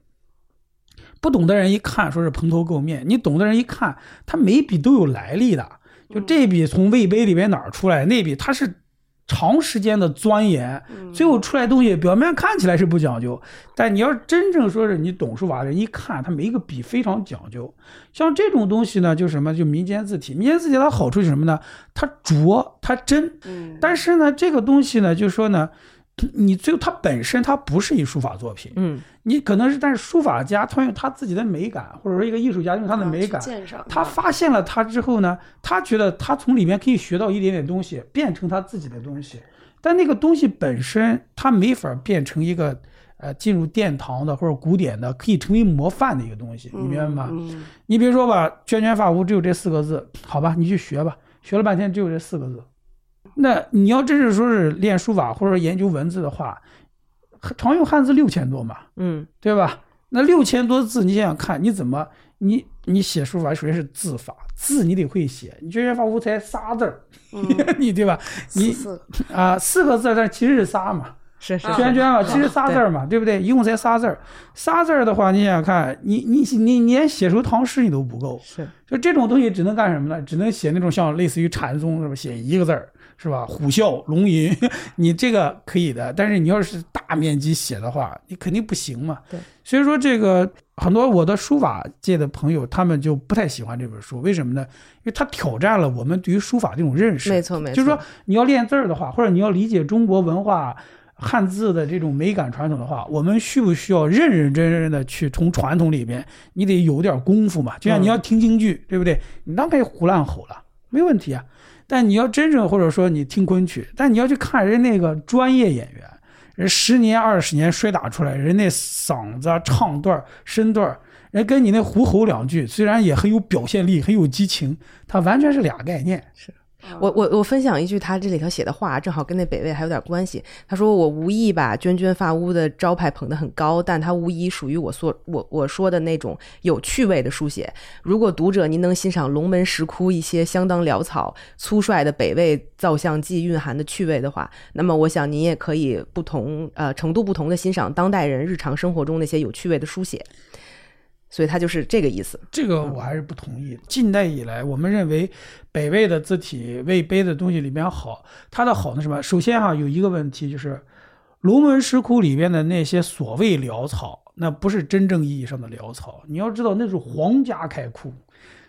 Speaker 3: 不懂的人一看说是蓬头垢面，你懂的人一看，他每笔都有来历的。就这笔从魏碑里面哪儿出来，那笔它是长时间的钻研，最后出来东西表面看起来是不讲究，但你要真正说是你懂书法的人一看，他每一个笔非常讲究。像这种东西呢，就什么就民间字体，民间字体它好处是什么呢？它拙，它真。
Speaker 2: 嗯，
Speaker 3: 但是呢，这个东西呢，就说呢，你最后它本身它不是一书法作品，
Speaker 1: 嗯
Speaker 3: 你可能是但是书法家他用他自己的美感，或者说一个艺术家用他的美感，他发现了它之后呢，他觉得他从里面可以学到一点点东西，变成他自己的东西。但那个东西本身，他没法变成一个呃进入殿堂的或者古典的，可以成为模范的一个东西，你明白吗？
Speaker 2: 嗯
Speaker 3: 你比如说吧，“涓涓发无”只有这四个字，好吧，你去学吧，学了半天只有这四个字。那你要真是说是练书法或者研究文字的话，常用汉字六千多嘛，
Speaker 1: 嗯
Speaker 3: 对吧？那六千多字，你想想看，你怎么你你写书法，首先是字法，字你得会写。你觉得发无才仨字儿，
Speaker 2: 嗯，
Speaker 3: 你对吧？你
Speaker 2: 四
Speaker 3: 啊、四个字，但其实是仨嘛，
Speaker 1: 是是
Speaker 2: 啊
Speaker 3: 涓涓啊，其实仨字儿嘛，对不对？一共才仨字儿，仨字儿的话，你想想看，你你你你连写出唐诗你都不够，
Speaker 1: 是
Speaker 3: 就这种东西只能干什么呢？只能写那种像类似于禅宗是吧？写一个字儿是吧？虎啸龙吟，你这个可以的，但是你要是大面积写的话，你肯定不行嘛。
Speaker 1: 对，
Speaker 3: 所以说这个很多我的书法界的朋友，他们就不太喜欢这本书，为什么呢？因为它挑战了我们对于书法这种认识。
Speaker 1: 没错没错，
Speaker 3: 就是说你要练字儿的话，或者你要理解中国文化。汉字的这种美感传统的话，我们需不需要认认真真的去从传统里边，你得有点功夫嘛？就像你要听京剧，对不对？你当然可以胡乱吼了，没问题啊。但你要真正或者说你听昆曲，但你要去看人那个专业演员，人十年二十年摔打出来，人那嗓子啊、唱段、身段，人跟你那胡吼两句，虽然也很有表现力、很有激情，它完全是俩概念。
Speaker 1: 我我我分享一句他这里头写的话，正好跟那北魏还有点关系。他说：“我无意把涓涓发屋的招牌捧得很高，但它无疑属于我说我我说的那种有趣味的书写。如果读者您能欣赏龙门石窟一些相当潦草粗率的北魏造像记蕴含的趣味的话，那么我想您也可以不同呃程度不同的欣赏当代人日常生活中那些有趣味的书写。”所以它就是这个意思。
Speaker 3: 这个我还是不同意。近代以来，我们认为北魏的字体、魏碑的东西里面好，它的好呢什么？首先哈、有一个问题就是，龙门石窟里边的那些所谓潦草，那不是真正意义上的潦草。你要知道，那是皇家开窟。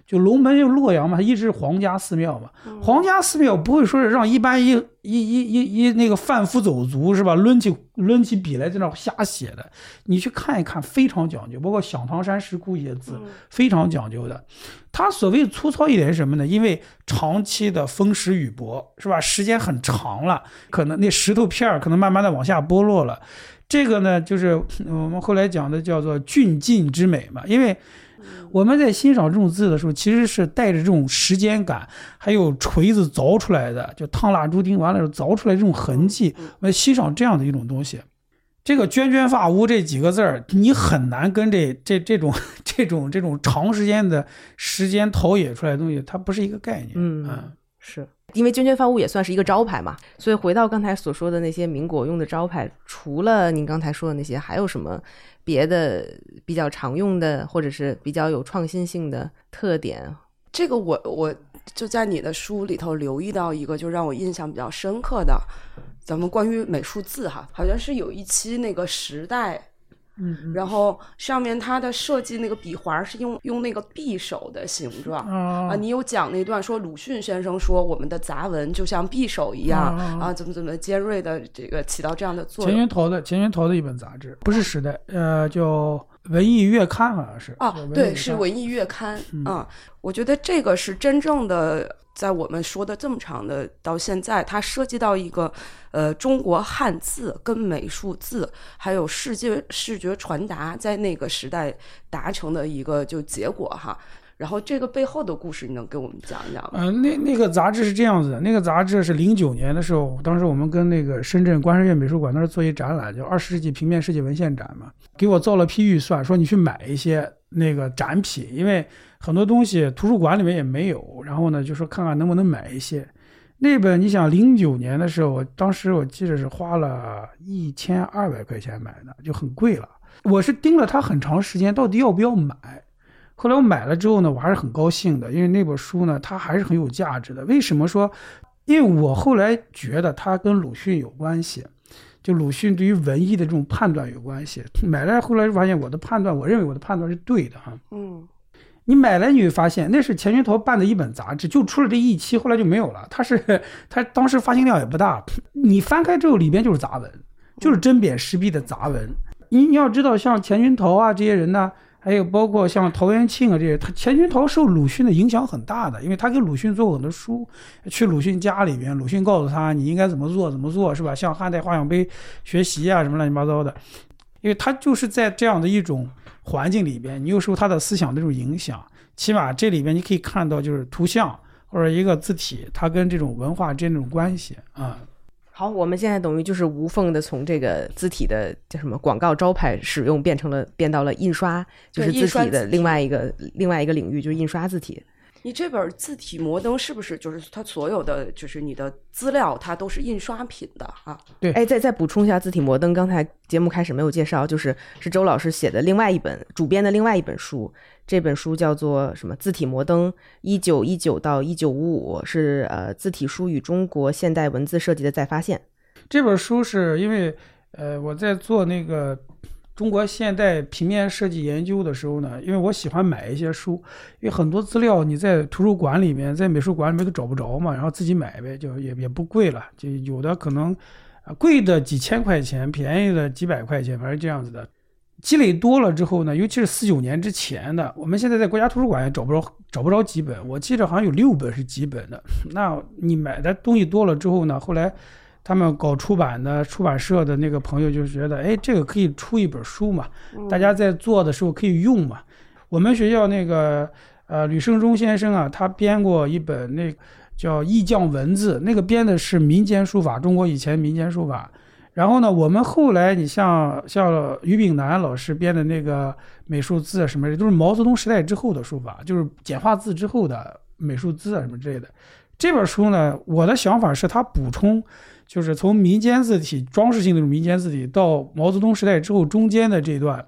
Speaker 3: 就龙门就洛阳嘛，它一直是皇家寺庙嘛。皇家寺庙不会说是让一般一一一一一那个贩夫走卒是吧？抡起抡起笔来在那儿瞎写的。你去看一看，非常讲究，包括响堂山石窟一些字，非常讲究的。它所谓粗糙一点是什么呢？因为长期的风蚀雨薄，是吧？时间很长了，可能那石头片儿可能慢慢的往下剥落了。这个呢，就是嗯我们后来讲的叫做俊劲之美嘛，因为。我们在欣赏这种字的时候，其实是带着这种时间感，还有锤子凿出来的，就烫蜡烛钉完了之后凿出来这种痕迹，我们欣赏这样的一种东西。这个“涓涓发屋”这几个字儿，你很难跟这这这种这种这种长时间的时间陶冶出来的东西，它不是一个概念。
Speaker 1: 嗯是因为娟娟发屋也算是一个招牌嘛，所以回到刚才所说的那些民国用的招牌，除了您刚才说的那些，还有什么别的比较常用的，或者是比较有创新性的特点？
Speaker 2: 这个我我就在你的书里头留意到一个，就让我印象比较深刻的，咱们关于美术字哈，好像是有一期那个时代。
Speaker 3: 嗯
Speaker 2: 然后上面它的设计那个笔环是用用那个匕首的形状。
Speaker 3: 啊
Speaker 2: 啊，你有讲那段说鲁迅先生说我们的杂文就像匕首一样
Speaker 3: 啊
Speaker 2: 啊，怎么怎么尖锐的这个起到这样的作用。
Speaker 3: 钱云投的钱云投的一本杂志，不是时代，呃，叫《文艺月刊》好像是
Speaker 2: 啊
Speaker 3: 叫文，艺
Speaker 2: 对，是文艺月刊啊。我觉得这个是真正的，在我们说的这么长的到现在，它涉及到一个呃中国汉字跟美术字，还有视觉视觉传达在那个时代达成的一个就结果哈。然后这个背后的故事，你能给我们讲讲吗？
Speaker 3: 嗯、那那个杂志是这样子的，那个杂志是零九年的时候，当时我们跟那个深圳观山院美术馆那儿做一展览，就二十世纪平面设计文献展嘛，给我造了批预算，说你去买一些那个展品，因为很多东西图书馆里面也没有，然后呢就说看看能不能买一些。那本你想零九年的时候，我当时我记得是花了一千二百块钱买的，就很贵了。我是盯了它很长时间，到底要不要买。后来我买了之后呢，我还是很高兴的，因为那本书呢，它还是很有价值的。为什么说？因为我后来觉得它跟鲁迅有关系，就鲁迅对于文艺的这种判断有关系。买来后来发现我的判断，我认为我的判断是对的哈。
Speaker 2: 嗯
Speaker 3: 你买来你会发现，那是钱群涛办的一本杂志，就出了这一期，后来就没有了。它是 它当时发行量也不大，你翻开之后里边就是杂文，就是针砭时弊的杂文。你你要知道，像钱君陶啊这些人呢，还有包括像陶元庆啊这些，他钱君陶受鲁迅的影响很大的，因为他给鲁迅做过很多书，去鲁迅家里边，鲁迅告诉他你应该怎么做怎么做，是吧？向汉代画像碑学习啊，什么乱七八糟的，因为他就是在这样的一种环境里边，你又受他的思想这种影响，起码这里边你可以看到就是图像或者一个字体，它跟这种文化之间这种关系啊。
Speaker 1: 好，我们现在等于就是无缝的从这个字体的叫什么广告招牌使用变成了变到了印刷，就是字体的另外一个另外一个领域，就是印刷字体。
Speaker 2: 你这本字体摩登是不是就是它所有的就是你的资料，它都是印刷品的啊？
Speaker 3: 对，
Speaker 1: 哎，再再补充一下字体摩登，刚才节目开始没有介绍，就是是周老师写的另外一本主编的另外一本书。这本书叫做什么？字体摩登，一九一九到一九五五，是呃字体书与中国现代文字设计的再发现。
Speaker 3: 这本书是因为呃我在做那个中国现代平面设计研究的时候呢，因为我喜欢买一些书，因为很多资料你在图书馆里面、在美术馆里面都找不着嘛，然后自己买呗，就也也不贵了，就有的可能啊贵的几千块钱，便宜的几百块钱，反正这样子的。积累多了之后呢，尤其是四九年之前的，我们现在在国家图书馆也找不着，找不着几本。我记得好像有六本是几本的。那你买的东西多了之后呢，后来他们搞出版的出版社的那个朋友就觉得，哎，这个可以出一本书嘛，大家在做的时候可以用嘛。我们学校那个呃吕胜忠先生啊，他编过一本那叫《意匠文字》，那个编的是民间书法，中国以前民间书法。然后呢，我们后来你像像于炳南老师编的那个美术字什么的，都是毛泽东时代之后的书法，就是简化字之后的美术字啊什么之类的。这本书呢，我的想法是它补充，就是从民间字体装饰性的民间字体到毛泽东时代之后中间的这一段，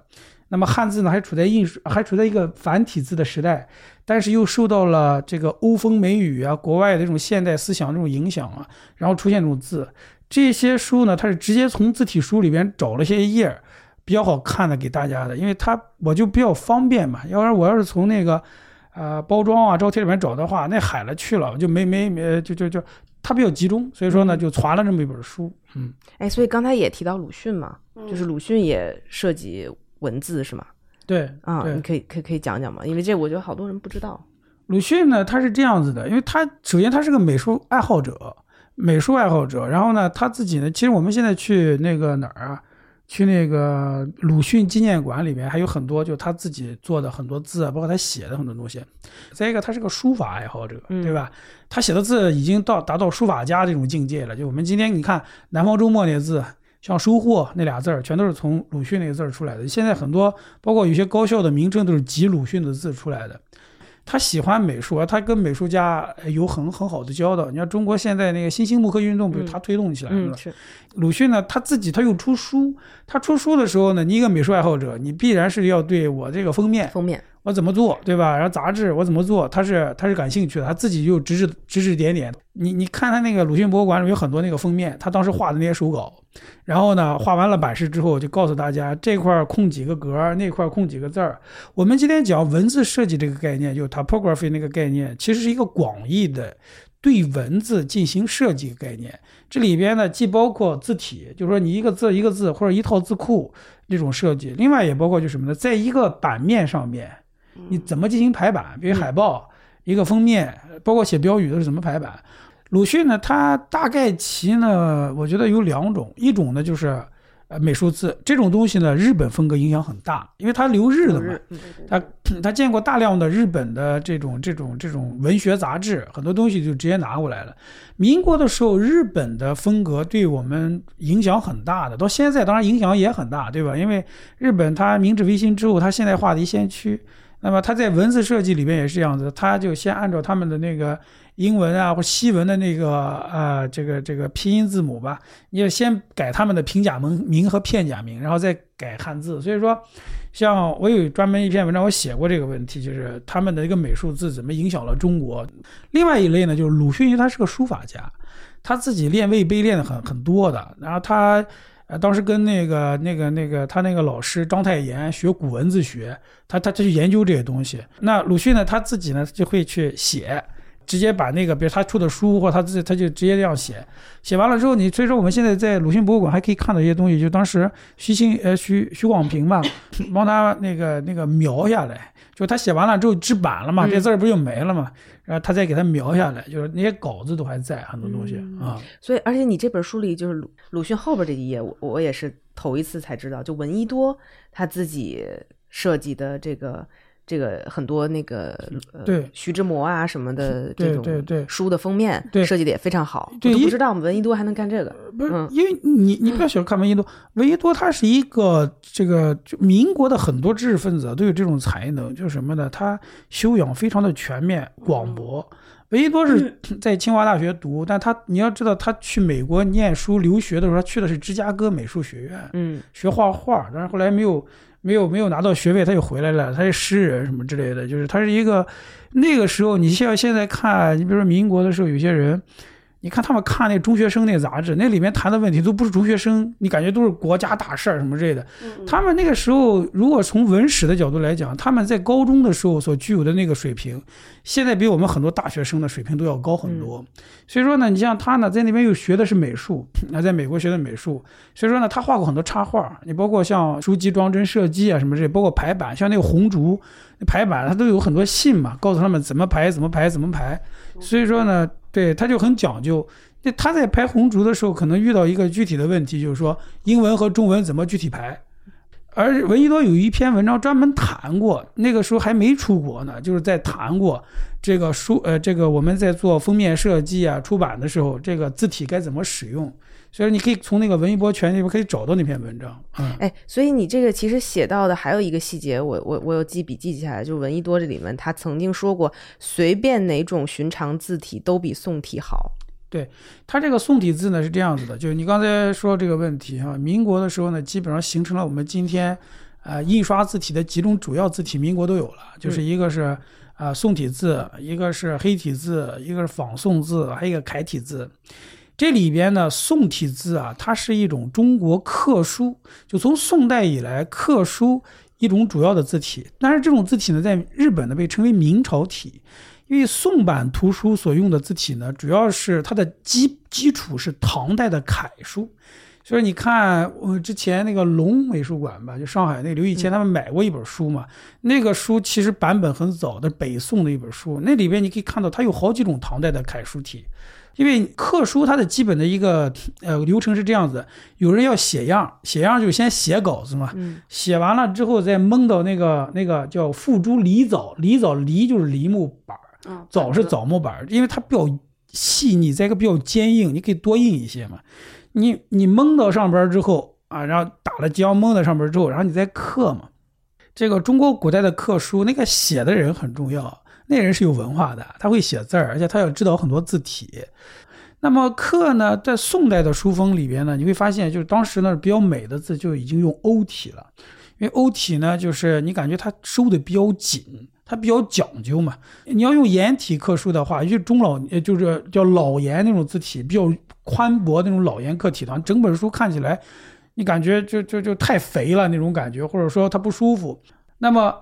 Speaker 3: 那么汉字呢还处在印还处在一个繁体字的时代，但是又受到了这个欧风美雨啊国外的这种现代思想这种影响啊，然后出现这种字。这些书呢，它是直接从字体书里边找了些页儿比较好看的给大家的，因为它我就比较方便嘛。要不然我要是从那个，呃，包装啊、招贴里面找的话，那海了去了，就没没没，就就就它比较集中，所以说呢，就传了这么一本书。嗯，
Speaker 1: 哎，所以刚才也提到鲁迅嘛，就是鲁迅也涉及文字是吗？
Speaker 3: 对，
Speaker 1: 啊，你可以可以可以讲讲吗？因为这我觉得好多人不知道。
Speaker 3: 鲁迅呢，他是这样子的，因为他首先他是个美术爱好者。美术爱好者，然后呢，他自己呢，其实我们现在去那个哪儿啊，去那个鲁迅纪念馆里面还有很多，就他自己做的很多字，包括他写的很多东西。再一个，他是个书法爱好者，对吧？他写的字已经到达到书法家这种境界了。就我们今天你看《南方周末》那字，像“收获”那俩字儿，全都是从鲁迅那个字儿出来的。现在很多，包括有些高校的名称都是集鲁迅的字出来的。他喜欢美术啊，他跟美术家有很很好的交道。你看中国现在那个新兴木刻运动，不是他推动起来的。
Speaker 1: 是
Speaker 3: 鲁迅呢，他自己他又出书。他出书的时候呢，你一个美术爱好者，你必然是要对我这个封面
Speaker 1: 封面
Speaker 3: 我怎么做，对吧？然后杂志我怎么做，他是他是感兴趣的，他自己就指指指指点点。你你看他那个鲁迅博物馆里有很多那个封面，他当时画的那些手稿。然后呢，画完了版式之后，就告诉大家这块空几个格，那块空几个字儿。我们今天讲文字设计这个概念，就 typography 那个概念，其实是一个广义的对文字进行设计概念。这里边呢，既包括字体，就是说你一个字一个字或者一套字库这种设计，另外也包括就什么呢，在一个版面上面，你怎么进行排版？比如海报一个封面，包括写标语都是怎么排版？鲁迅呢，他大概其呢，我觉得有两种，一种呢就是呃美术字这种东西呢，日本风格影响很大，因为他留日的嘛，他他见过大量的日本的这种这种这种文学杂志，很多东西就直接拿过来了。民国的时候，日本的风格对我们影响很大的，到现在当然影响也很大，对吧？因为日本它明治维新之后，它现代化的一先驱，那么它在文字设计里面也是这样子，它就先按照他们的那个。英文啊，或西文的那个啊，这个这个拼音字母吧，你要先改他们的平假名名和片假名，然后再改汉字。所以说，像我有专门一篇文章，我写过这个问题，就是他们的一个美术字怎么影响了中国。另外一类呢，就是鲁迅，因为他是个书法家，他自己练魏碑练的很很多的。然后他呃当时跟那个那个那个他那个老师章太炎学古文字学，他他他去研究这些东西。那鲁迅呢，他自己呢就会去写。直接把那个，比如他出的书或者他自己，他就直接这样写。写完了之后，你所以说我们现在在鲁迅博物馆还可以看到一些东西，就当时徐新呃徐徐广平嘛，帮他那个那个描下来，就他写完了之后制版了嘛，
Speaker 1: 嗯
Speaker 3: 这字儿不就没了嘛，然后他再给他描下来，就是那些稿子都还在，很多东西
Speaker 1: 嗯
Speaker 3: 啊。
Speaker 1: 所以，而且你这本书里就是鲁鲁迅后边这一页，我我也是头一次才知道，就闻一多他自己设计的这个这个很多那个呃
Speaker 3: 对
Speaker 1: 徐志摩啊什么的这种
Speaker 3: 对对
Speaker 1: 书的封面
Speaker 3: 对
Speaker 1: 设计的也非常好，
Speaker 3: 对因
Speaker 1: 我都不知道我们闻一多还能干这个。
Speaker 3: 不是
Speaker 1: 嗯，
Speaker 3: 因为你你不要小看闻一多，闻一多他是一个这个就民国的很多知识分子啊都有这种才能，就是什么呢？他修养非常的全面广博。闻一多是在清华大学读，但他你要知道，他去美国念书留学的时候，他去的是芝加哥美术学院
Speaker 1: 嗯
Speaker 3: 学画画，但是后来没有没有没有拿到学位，他就回来了，他是诗人什么之类的，就是他是一个那个时候，你像现在看，你比如说民国的时候，有些人。你看他们看那中学生那杂志，那里面谈的问题都不是中学生，你感觉都是国家大事儿什么之类的。他们那个时候，如果从文史的角度来讲，他们在高中的时候所具有的那个水平，现在比我们很多大学生的水平都要高很多。所以说呢，你像他呢，在那边又学的是美术，那在美国学的美术，所以说呢，他画过很多插画，你包括像书籍装帧设计啊什么这些，包括排版，像那个红烛那排版，他都有很多信嘛，告诉他们怎么排，怎么排，怎么排。所以说呢，对他就很讲究。那他在排红烛的时候，可能遇到一个具体的问题，就是说英文和中文怎么具体排。而闻一多有一篇文章专门谈过，那个时候还没出国呢，就是在谈过这个书，呃，这个我们在做封面设计啊、出版的时候，这个字体该怎么使用。所以你可以从那个闻一博全里边可以找到那篇文章，嗯，
Speaker 1: 哎，所以你这个其实写到的还有一个细节，我我我有记笔记记下来，就是闻一多这里面他曾经说过，随便哪种寻常字体都比宋体好。
Speaker 3: 对它这个宋体字呢是这样子的，就是你刚才说这个问题哈，民国的时候呢，基本上形成了我们今天，呃，印刷字体的几种主要字体，民国都有了，就是一个是啊、呃宋体字，一个是黑体字，一个是仿宋字，还有一个楷体字。这里边呢，宋体字啊，它是一种中国刻书，就从宋代以来刻书一种主要的字体。但是这种字体呢，在日本呢被称为明朝体。因为宋版图书所用的字体呢，主要是它的基基础是唐代的楷书，所以你看，我之前那个龙美术馆吧，就上海那个刘以谦他们买过一本书嘛，那个书其实版本很早的，北宋的一本书，那里边你可以看到它有好几种唐代的楷书体。因为刻书它的基本的一个呃流程是这样子，有人要写样，写样就先写稿子嘛，
Speaker 1: 嗯
Speaker 3: 写完了之后再蒙到那个那个叫付诸梨枣，梨枣梨就是梨木板枣是枣木板儿，因为它比较细腻，再一个比较坚硬，你可以多印一些嘛。你你蒙到上边之后啊，然后打了浆蒙到上边之后，然后你再刻嘛。这个中国古代的刻书，那个写的人很重要，那人是有文化的，他会写字儿，而且他要知道很多字体。那么刻呢，在宋代的书风里边呢，你会发现，就是当时呢比较美的字就已经用欧体了，因为欧体呢，就是你感觉它收的比较紧，它比较讲究嘛。你要用颜体刻书的话，就中老，呃就是叫老颜那种字体，比较宽薄那种老颜刻体的话，整本书看起来，你感觉就就就太肥了那种感觉，或者说它不舒服。那么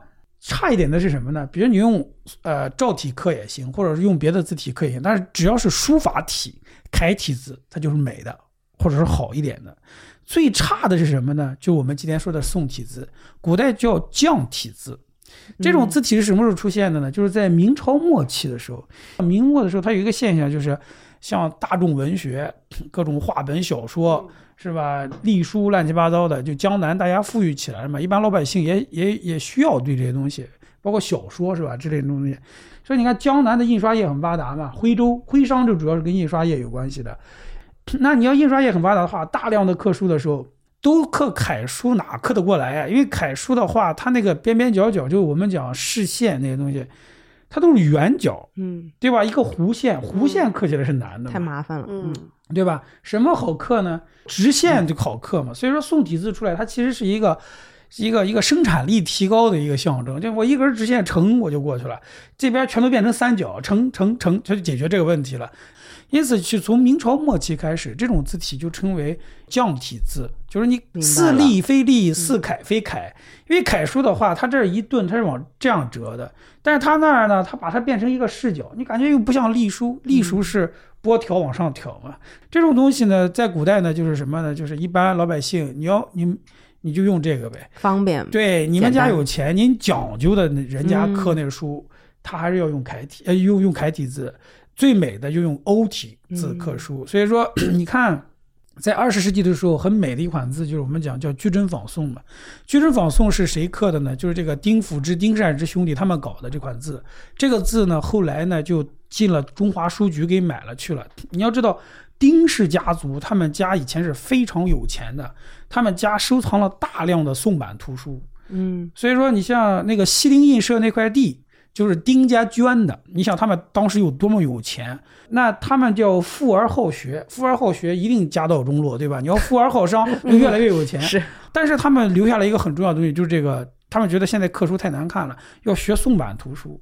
Speaker 3: 差一点的是什么呢？比如你用呃赵体刻也行，或者是用别的字体刻也行，但是只要是书法体、楷体字，它就是美的，或者是好一点的。最差的是什么呢？就我们今天说的宋体字，古代叫匠体字。这种字体是什么时候出现的呢？就是在明朝末期的时候。明末的时候，它有一个现象，就是像大众文学、各种话本小说，是吧？隶书乱七八糟的，就江南大家富裕起来了嘛，一般老百姓也也也需要对这些东西，包括小说是吧？之类的东西。所以你看，江南的印刷业很发达嘛，徽州徽商就主要是跟印刷业有关系的。那你要印刷业很发达的话，大量的刻书的时候，都刻楷书，哪刻得过来啊？因为楷书的话，它那个边边角角，就我们讲视线那些东西，它都是圆角，
Speaker 1: 嗯，
Speaker 3: 对吧？一个弧线，弧线刻起来是难的嘛，
Speaker 1: 太麻烦了。
Speaker 2: 嗯，
Speaker 3: 对吧？什么好刻呢？直线就好刻嘛。所以说宋体字出来，它其实是一个一个一个生产力提高的一个象征。就我一根直线乘我就过去了，这边全都变成三角，成成成，它就解决这个问题了。因此，去从明朝末期开始，这种字体就称为降体字，就是你似隶非隶，似楷非楷。因为楷书的话，它这一顿它是往这样折的，但是它那儿呢，它把它变成一个视角，你感觉又不像隶书，隶书是拨条往上挑嘛。这种东西呢，在古代呢，就是什么呢？就是一般老百姓，你要你你就用这个呗，
Speaker 1: 方便。
Speaker 3: 对，你们家有钱，您讲究的人家刻那个书，他还是要用楷体，呃，用用楷体字。最美的就用欧体字刻书，所以说 你看，在二十世纪的时候，很美的一款字就是我们讲叫居真仿宋嘛。居真仿宋是谁刻的呢？就是这个丁辅之、丁善之兄弟他们搞的这款字。这个字呢，后来呢就进了中华书局给买了去了。你要知道，丁氏家族他们家以前是非常有钱的，他们家收藏了大量的宋版图书。
Speaker 1: 嗯，
Speaker 3: 所以说你像那个西泠印社那块地。就是丁家捐的，你想他们当时有多么有钱？那他们叫富而好学，富而好学一定家道中落，对吧？你要富而好商，就越来越有钱。
Speaker 1: 是，
Speaker 3: 但是他们留下了一个很重要的东西，就是这个，他们觉得现在刻书太难看了，要学宋版图书。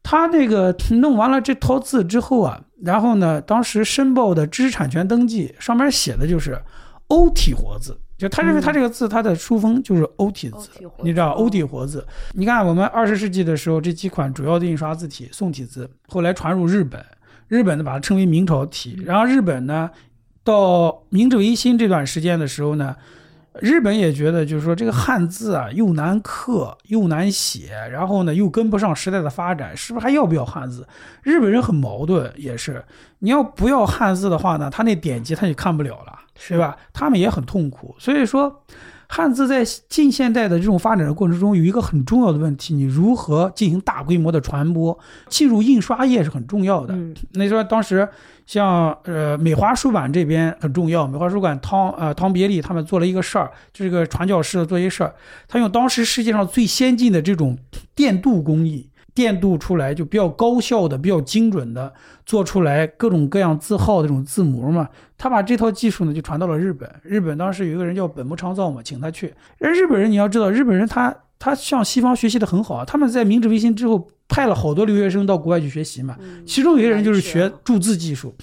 Speaker 3: 他那个 弄完了这套字之后啊，然后呢，当时申报的知识产权登记上面写的就是欧体活字。就他认为他这个字，它的书风就是欧体字，你知道欧体活字。你看我们二十世纪的时候，这几款主要的印刷字体宋体字，后来传入日本，日本呢把它称为明朝体。然后日本呢，到明治维新这段时间的时候呢，日本也觉得就是说这个汉字啊又难刻又难写，然后呢又跟不上时代的发展，是不是还要不要汉字？日本人很矛盾，也是你要不要汉字的话呢，他那典籍他就看不了了。是吧？他们也很痛苦，所以说，汉字在近现代的这种发展的过程中，有一个很重要的问题：你如何进行大规模的传播？进入印刷业是很重要的。那说当时像呃美华书馆这边很重要，美华书馆汤呃汤别利他们做了一个事儿，就这个传教士做一事儿，他用当时世界上最先进的这种电镀工艺。电镀出来就比较高效的、比较精准的做出来各种各样字号的这种字模嘛。他把这套技术呢就传到了日本。日本当时有一个人叫本木昌造嘛，请他去。而日本人你要知道，日本人他他向西方学习的很好啊。他们在明治维新之后派了好多留学生到国外去学习嘛。其中有些人就是学铸字技术，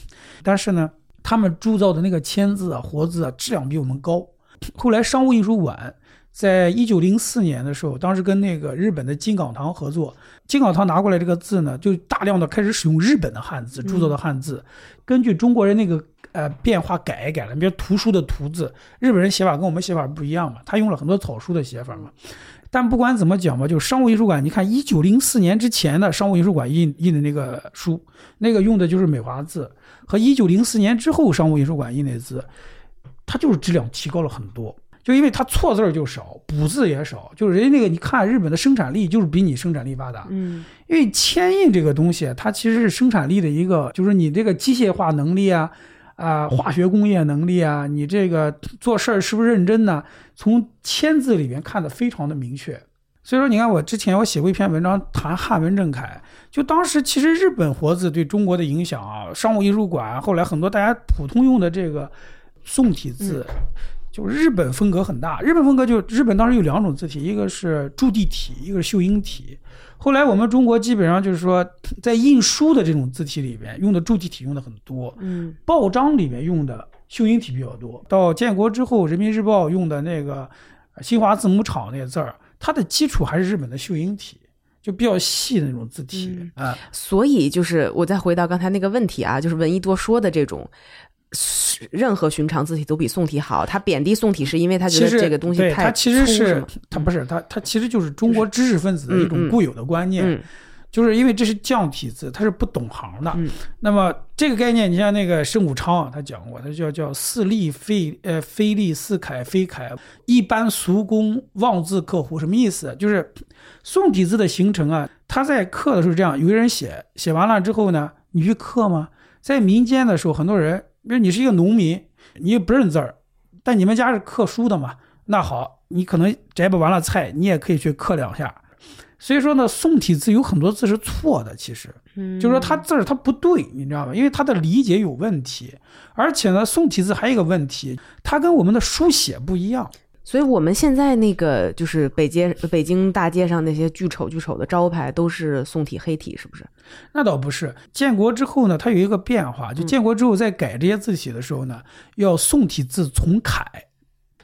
Speaker 3: 但是呢，他们铸造的那个签字啊、活字啊质量比我们高。后来商务印书馆。在一九零四年的时候，当时跟那个日本的金港堂合作，金港堂拿过来这个字呢，就大量的开始使用日本的汉字铸造的汉字，根据中国人那个呃变化改一改了。比如图书的图字，日本人写法跟我们写法不一样嘛，他用了很多草书的写法嘛。但不管怎么讲吧，就商务印书馆，你看一九零四年之前的商务印书馆印印的那个书，那个用的就是美华字，和一九零四年之后商务印书馆印的字，它就是质量提高了很多。就因为它错字儿就少，补字也少，就是人家那个，你看日本的生产力就是比你生产力发达。
Speaker 1: 嗯，
Speaker 3: 因为铅印这个东西，它其实是生产力的一个，就是你这个机械化能力啊，啊，化学工业能力啊，你这个做事儿是不是认真呢？从签字里面看的非常的明确。所以说，你看我之前我写过一篇文章谈汉文正楷，就当时其实日本活字对中国的影响啊，商务印书馆后来很多大家普通用的这个宋体字。就日本风格很大，日本风格就日本当时有两种字体，一个是铸地体，一个是秀英体。后来我们中国基本上就是说，在印书的这种字体里边，用的铸地体用的很多，
Speaker 1: 嗯，
Speaker 3: 报章里面用的秀英体比较多。到建国之后，人民日报用的那个新华字母厂那个字儿，它的基础还是日本的秀英体，就比较细的那种字体啊。
Speaker 1: 所以就是我再回到刚才那个问题啊，就是闻一多说的这种。任何寻常字体都比宋体好。他贬低宋体是因为他觉得这个东西太
Speaker 3: 他其实是他不是他他其实就是中国知识分子的一种固有的观念，就是因为这是降体字，他是不懂行的。那么这个概念，你像那个申武昌啊他讲过，他叫叫似隶非呃非隶似楷非楷，一般俗工妄字刻乎？什么意思？就是宋体字的形成啊，他在刻的时候这样，有个人写写完了之后呢，你去刻吗？在民间的时候，很多人。比如你是一个农民，你也不认字儿，但你们家是刻书的嘛？那好，你可能摘不完了菜，你也可以去刻两下。所以说呢，宋体字有很多字是错的，其实，就是说它字儿它不对，你知道吧？因为它的理解有问题，而且呢，宋体字还有一个问题，它跟我们的书写不一样。
Speaker 1: 所以我们现在那个就是北街、北京大街上那些巨丑巨丑的招牌都是宋体、黑体，是不是？
Speaker 3: 那倒不是，建国之后呢，它有一个变化，就建国之后在改这些字体的时候呢，要宋体字从楷，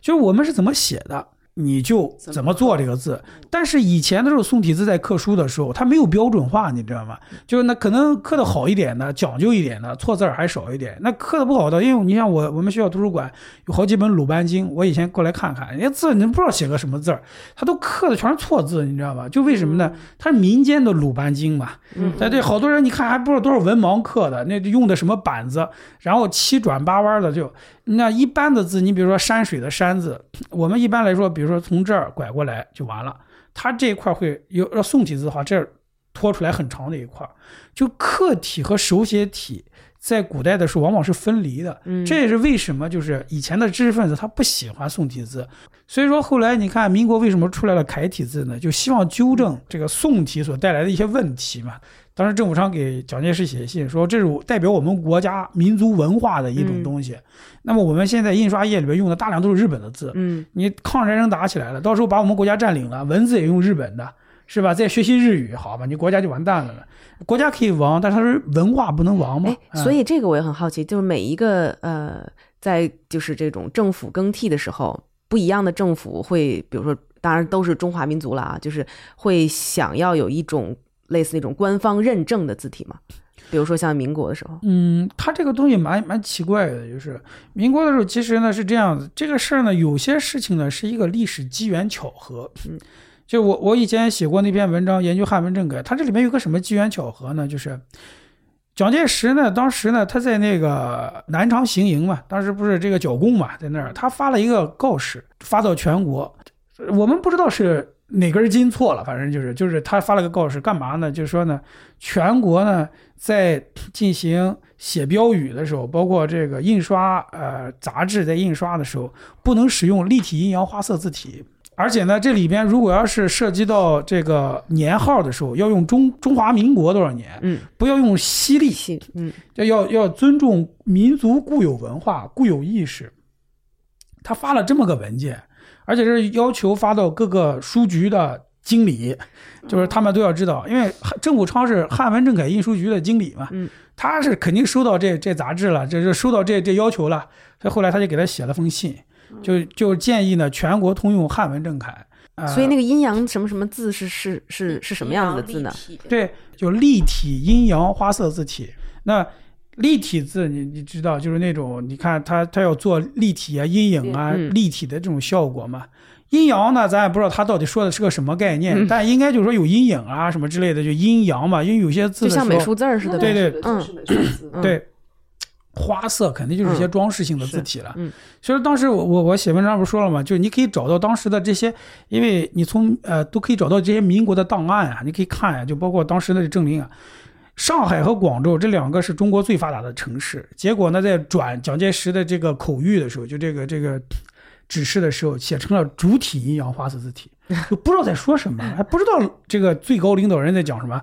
Speaker 3: 就是我们是怎么写的。你就怎么做这个字？但是以前的时候，宋体字在刻书的时候，它没有标准化，你知道吗？就是那可能刻的好一点的，讲究一点的，错字儿还少一点。那刻的不好的，因为你像我，我们学校图书馆有好几本鲁班经，我以前过来看看，人家字你不知道写个什么字儿，他都刻的全是错字，你知道吧？就为什么呢？它是民间的鲁班经嘛。嗯。对，好多人你看还不知道多少文盲刻的，那用的什么板子，然后七转八弯的就。那一般的字，你比如说山水的山字，我们一般来说，比如说从这儿拐过来就完了。它这一块会有要宋体字的话，这儿拖出来很长的一块，就客体和手写体在古代的时候往往是分离的。嗯，这也是为什么就是以前的知识分子他不喜欢宋体字。所以说后来你看民国为什么出来了楷体字呢？就希望纠正这个宋体所带来的一些问题嘛。当时政府上给蒋介石写信说，这是代表我们国家民族文化的一种东西。那么我们现在印刷业里边用的大量都是日本的字。
Speaker 1: 嗯，
Speaker 3: 你抗日战争打起来了，到时候把我们国家占领了，文字也用日本的，是吧？再学习日语，好吧，你国家就完蛋了了。国家可以亡，但是文化不能亡嘛。
Speaker 1: 所以这个我也很好奇，就是每一个呃，在就是这种政府更替的时候，不一样的政府会，比如说，当然都是中华民族了啊，就是会想要有一种。类似那种官方认证的字体嘛，比如说像民国的时候，
Speaker 3: 嗯，它这个东西蛮蛮奇怪的，就是民国的时候，其实呢是这样子，这个事儿呢，有些事情呢是一个历史机缘巧合，嗯，就我我以前写过那篇文章，研究汉文政改，它这里面有个什么机缘巧合呢？就是蒋介石呢，当时呢他在那个南昌行营嘛，当时不是这个剿共嘛，在那儿，他发了一个告示，发到全国，我们不知道是。哪根筋错了？反正就是，就是他发了个告示，干嘛呢？就是说呢，全国呢在进行写标语的时候，包括这个印刷呃杂志在印刷的时候，不能使用立体阴阳花色字体，而且呢，这里边如果要是涉及到这个年号的时候，要用中 中华民国多少年？
Speaker 1: 嗯，
Speaker 3: 不要用西历。
Speaker 1: 嗯，
Speaker 3: 要要要尊重民族固有文化、固有意识。他发了这么个文件。而且是要求发到各个书局的经理，就是他们都要知道，因为郑谷昌是汉文正楷印书局的经理嘛，他是肯定收到这这杂志了，这是收到这这要求了，所以后来他就给他写了封信，就就建议呢全国通用汉文政改。
Speaker 1: 所以那个阴阳什么什么字是是是是什么样子的字呢？
Speaker 3: 对，就立体阴阳花色字体。那立体字，你你知道，就是那种你看它它要做立体啊、阴影啊、立体的这种效果嘛。阴阳呢，咱也不知道它到底说的是个什么概念，但应该就是说有阴影啊什么之类的，就阴阳嘛。因为有些字
Speaker 1: 就像美术字似的，
Speaker 3: 对对，
Speaker 1: 嗯，
Speaker 3: 对，花色肯定就是一些装饰性的字体了。嗯，所以当时我我我写文章不是说了嘛？就是你可以找到当时的这些，因为你从呃都可以找到这些民国的档案啊，你可以看呀，就包括当时的证明啊。上海和广州这两个是中国最发达的城市，结果呢，在转蒋介石的这个口谕的时候，就这个这个指示的时候，写成了主体阴阳花色字体，就不知道在说什么，还不知道这个最高领导人在讲什么，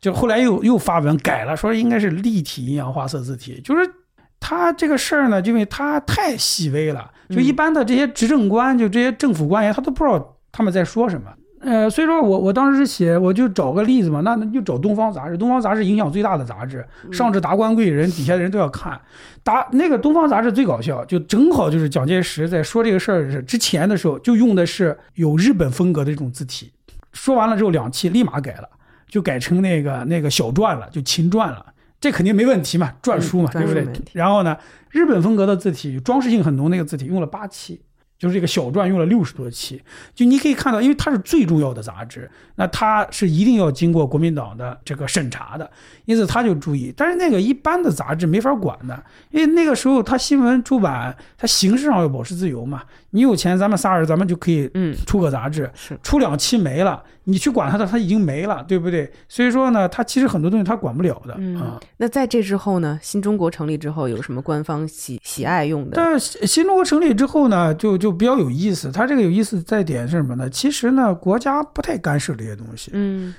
Speaker 3: 就后来又又发文改了，说应该是立体阴阳花色字体，就是他这个事儿呢，因为他太细微了，就一般的这些执政官，就这些政府官员，他都不知道他们在说什么。呃，所以说我我当时写，我就找个例子嘛，那那就找《东方杂志》，《东方杂志》影响最大的杂志，上至达官贵人，底下的人都要看。达那个《东方杂志》最搞笑，就正好就是蒋介石在说这个事儿之前的时候，就用的是有日本风格的这种字体。说完了之后，两期立马改了，就改成那个那个小篆了，就秦篆了。这肯定没问题嘛，篆书嘛，对不对？然后呢，日本风格的字体，装饰性很浓那个字体，用了八期。就是这个小传用了六十多期，就你可以看到，因为它是最重要的杂志，那它是一定要经过国民党的这个审查的，因此他就注意。但是那个一般的杂志没法管的，因为那个时候他新闻出版，它形式上要保持自由嘛。你有钱，咱们仨人咱们就可以嗯出个杂志，出两期没了。你去管他的，他已经没了，对不对？所以说呢，他其实很多东西他管不了的啊。
Speaker 1: 那在这之后呢，新中国成立之后，有什么官方喜喜爱用的？
Speaker 3: 但新中国成立之后呢，就就比较有意思。他这个有意思在点是什么呢？其实呢，国家不太干涉这些东西。
Speaker 1: 嗯，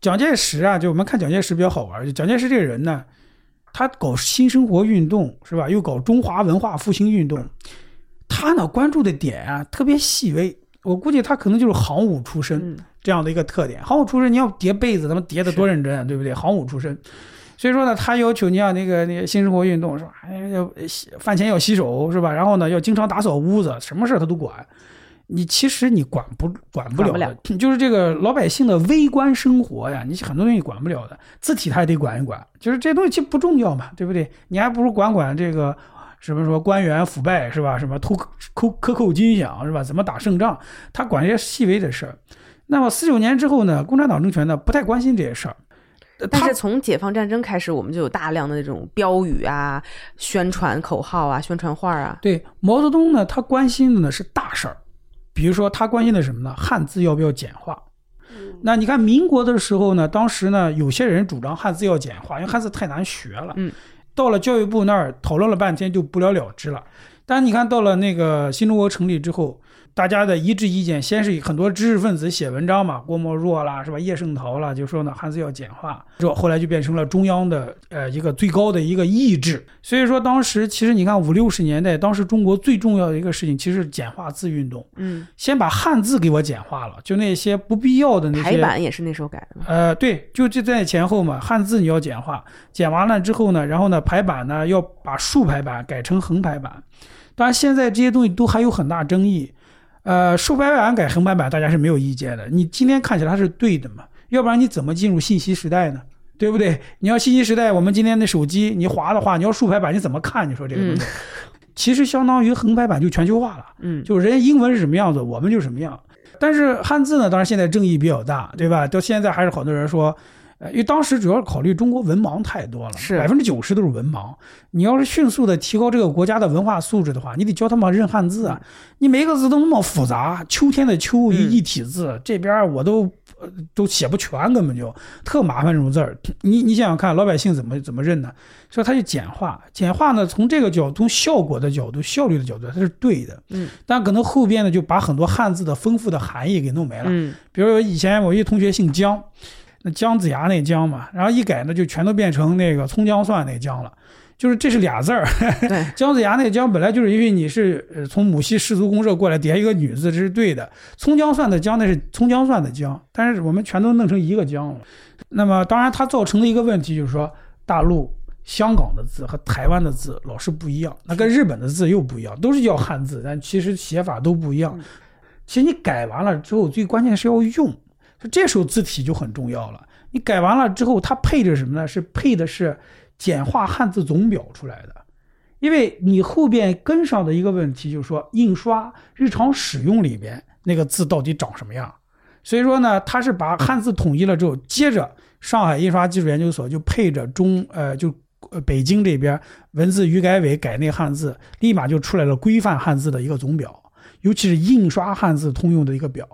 Speaker 3: 蒋介石啊，就我们看蒋介石比较好玩。就蒋介石这个人呢，他搞新生活运动是吧？又搞中华文化复兴运动。他呢关注的点啊特别细微，我估计他可能就是行伍出身
Speaker 1: 嗯
Speaker 3: 这样的一个特点。行伍出身，你要叠被子，他们叠的多认真啊，对不对？行伍出身。所以说呢，他要求你像那个那个新生活运动是吧？哎，要洗饭前要洗手是吧？然后呢，要经常打扫屋子，什么事他都管。你其实你管不管不了 就是这个老百姓的微观生活呀，你很多东西管不了的，字体他也得管一管，就是这东西其实不重要嘛，对不对？你还不如管管这个什么说官员腐败是吧？什么偷扣克扣军饷是吧？怎么打胜仗？他管这些细微的事儿。那么四九年之后呢，共产党政权呢不太关心这些事儿。
Speaker 1: 但是从解放战争开始，我们就有大量的那种标语啊、宣传口号啊、宣传画啊。
Speaker 3: 对毛泽东呢，他关心的呢是大事儿，比如说他关心的什么呢？汉字要不要简化？那你看民国的时候呢，当时呢有些人主张汉字要简化，因为汉字太难学了。
Speaker 1: 嗯，
Speaker 3: 到了教育部那儿讨论了半天就不了了之了。但你看到了那个新中国成立之后，大家的一致意见，先是很多知识分子写文章嘛，郭沫若啦，是吧？叶圣陶啦，就说呢汉字要简化，这后来就变成了中央的呃一个最高的一个意志。所以说当时其实你看五六十年代，当时中国最重要的一个事情，其实是简化字运动，
Speaker 1: 嗯，
Speaker 3: 先把汉字给我简化了，就那些不必要的那些
Speaker 1: 排版也是那时候改的嘛。
Speaker 3: 呃，对，就就在前后嘛，汉字你要简化，简完了之后呢，然后呢排版呢要把竖排版改成横排版。当然，现在这些东西都还有很大争议。呃，竖排版改横排版，大家是没有意见的。你今天看起来它是对的嘛？要不然你怎么进入信息时代呢？对不对？你要信息时代，我们今天的手机你滑的话，你要竖排版，你怎么看？你说这个东西，其实相当于横排版就全球化了。
Speaker 1: 嗯，
Speaker 3: 就是人家英文是什么样子，我们就什么样。但是汉字呢，当然现在争议比较大，对吧？到现在还是好多人说，呃，因为当时主要是考虑中国文盲太多了，
Speaker 1: 是
Speaker 3: 百分之九十都是文盲。你要是迅速的提高这个国家的文化素质的话，你得教他们认汉字啊。你每个字都那么复杂，秋天的秋一
Speaker 1: 嗯
Speaker 3: 一体字，这边我都呃都写不全，根本就特麻烦这种字儿。你你想想看，老百姓怎么怎么认呢？所以他就简化，简化呢，从这个角度、从效果的角度、效率的角度，它是对的。
Speaker 1: 嗯，
Speaker 3: 但可能后边呢，就把很多汉字的丰富的含义给弄没了。
Speaker 1: 嗯，
Speaker 3: 比如以前我一同学姓姜，那姜子牙那姜嘛，然后一改呢，就全都变成那个葱姜蒜那姜了。就是这是俩字儿，姜子牙那姜本来就是因为你是呃从母系氏族公社过来叠一个女字，这是对的。葱姜蒜的姜那是葱姜蒜的姜，但是我们全都弄成一个姜了。那么当然它造成的一个问题就是说，大陆、香港的字和台湾的字老是不一样，那跟日本的字又不一样，都是叫汉字，但其实写法都不一样。其实你改完了之后，最关键是要用，就这时候字体就很重要了。你改完了之后，它配着什么呢？是配的是简化汉字总表出来的。因为你后边跟上的一个问题就是说，印刷日常使用里边那个字到底长什么样？所以说呢，它是把汉字统一了之后，接着上海印刷技术研究所就配着中呃就呃北京这边文字语改委改那汉字，立马就出来了规范汉字的一个总表，尤其是印刷汉字通用的一个表。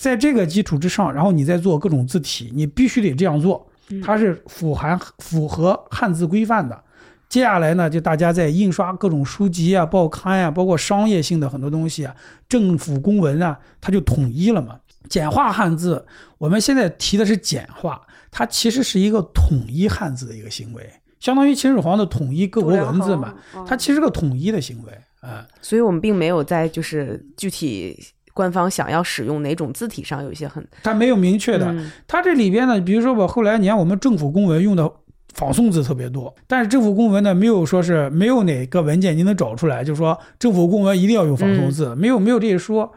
Speaker 3: 在这个基础之上，然后你再做各种字体，你必须得这样做，它是符含符合汉字规范的。接下来呢，就大家在印刷各种书籍啊、报刊啊，包括商业性的很多东西啊，政府公文啊，它就统一了嘛。简化汉字，我们现在提的是简化，它其实是一个统一汉字的一个行为，相当于秦始皇的统一各国文字嘛，
Speaker 2: 嗯
Speaker 3: 它其实是个统一的行为啊。
Speaker 1: 所以我们并没有在就是具体官方想要使用哪种字体上有一些很
Speaker 3: 它没有明确的，
Speaker 1: 嗯
Speaker 3: 它这里边呢，比如说吧，后来你看我们政府公文用的仿宋字特别多，但是政府公文呢，没有说是没有哪个文件你能找出来，就说政府公文一定要用仿宋字，没有没有这一说。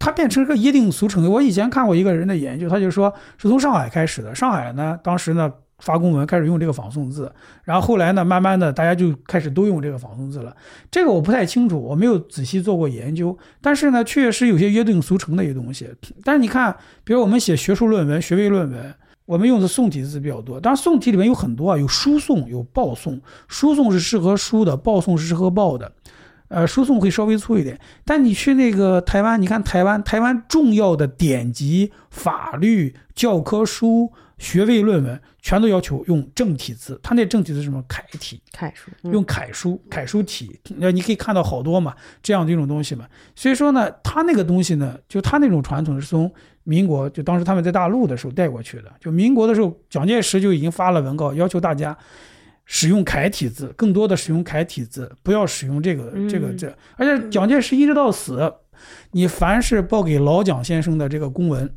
Speaker 3: 它变成一个约定俗成的。我以前看过一个人的研究，他就说是从上海开始的。上海呢，当时呢发公文开始用这个仿宋字，然后后来呢，慢慢的大家就开始都用这个仿宋字了。这个我不太清楚，我没有仔细做过研究，但是呢，确实有些约定俗成的一些东西。但是你看，比如我们写学术论文、学位论文。我们用的宋体字比较多，当然宋体里面有很多啊，有书宋，有报宋。书宋是适合书的，报宋是适合报的。呃，输送会稍微粗一点，但你去那个台湾，你看台湾，台湾重要的典籍、法律、教科书、学位论文，全都要求用正体字。他那正体字是什么？楷体，
Speaker 1: 楷书，嗯
Speaker 3: 用楷书、楷书体。那你可以看到好多嘛，这样的一种东西嘛。所以说呢，他那个东西呢，就他那种传统是从民国，就当时他们在大陆的时候带过去的。就民国的时候，蒋介石就已经发了文告，要求大家使用楷体字，更多的使用楷体字，不要使用这个这个
Speaker 1: 嗯
Speaker 3: 这。而且蒋介石一直到死，你凡是报给老蒋先生的这个公文，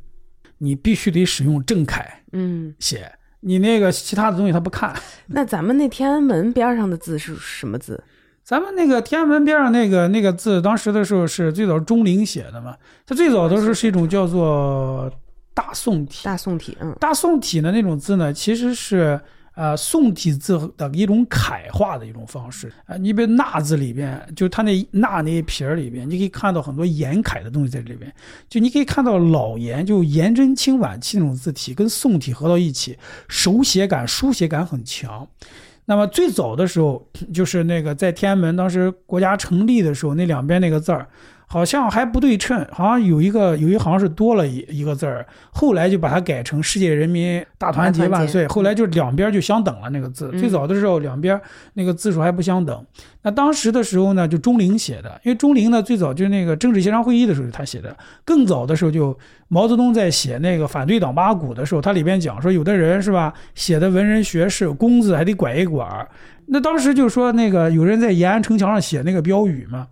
Speaker 3: 你必须得使用正楷
Speaker 1: 嗯，
Speaker 3: 写，你那个其他的东西他不看。
Speaker 1: 那咱们那天安门边上的字是什么字？
Speaker 3: 咱们那个天安门边上那个那个字，当时的时候是最早钟灵写的嘛，它最早的时候是一种叫做大宋体。
Speaker 1: 大宋体，嗯
Speaker 3: 大宋体的那种字呢，其实是呃宋体字的一种楷化的一种方式啊、你比如“纳”字里边，就它那“纳”那一撇里边，你可以看到很多颜楷的东西在里边。就你可以看到老颜，就颜真卿晚期那种字体，跟宋体合到一起，手写感、书写感很强。那么最早的时候，就是那个在天安门当时国家成立的时候，那两边那个字儿好像还不对称，好像有一个有一行是多了一一个字儿，后来就把它改成“世界人民大团结万岁”，后来就两边就相等了那个字。
Speaker 1: 嗯
Speaker 3: 最早的时候两边那个字数还不相等。那当时的时候呢，就钟灵写的，因为钟灵呢最早就是那个政治协商会议的时候他写的，更早的时候就毛泽东在写那个反对党八股的时候，他里边讲说有的人是吧，写的文人学士，工字还得拐一拐儿。那当时就说那个有人在延安城墙上写那个标语嘛，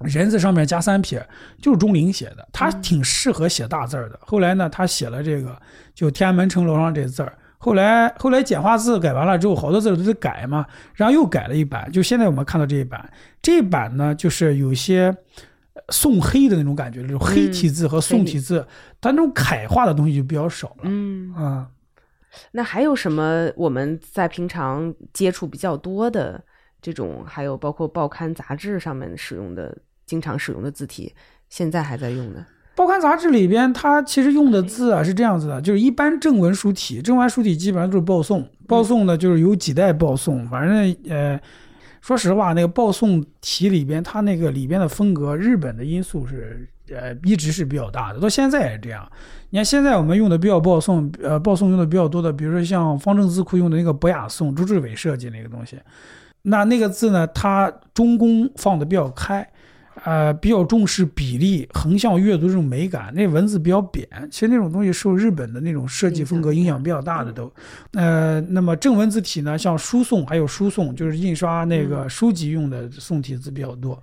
Speaker 3: 人字上面加三撇，就是钟灵写的，他挺适合写大字儿的。后来呢，他写了这个就天安门城楼上这字儿。后来后来简化字改完了之后，好多字都得改嘛，然后又改了一版，就现在我们看到这一版。这一版呢，就是有些呃宋黑的那种感觉，就是黑体字和宋体字，它那种楷化的东西就比较少了。
Speaker 1: 嗯，
Speaker 3: 啊、
Speaker 1: 那还有什么我们在平常接触比较多的这种，还有包括报刊杂志上面使用的、经常使用的字体，现在还在用的？
Speaker 3: 报刊杂志里边，它其实用的字啊是这样子的，就是一般正文书体，正文书体基本上就是报宋，报宋呢就是有几代报宋，反正呃，说实话，那个报宋体里边，它那个里边的风格，日本的因素是呃一直是比较大的，到现在也是这样。你看现在我们用的比较报宋，呃，报宋用的比较多的，比如说像方正字库用的那个博雅宋，朱志伟设计那个东西，那那个字呢，它中宫放的比较开。呃，比较重视比例、横向阅读这种美感，那文字比较扁。其实那种东西受日本的那种设计风格影响比较大的都。呃，那么正文字体呢，像书宋还有书宋，就是印刷那个书籍用的宋体字比较多。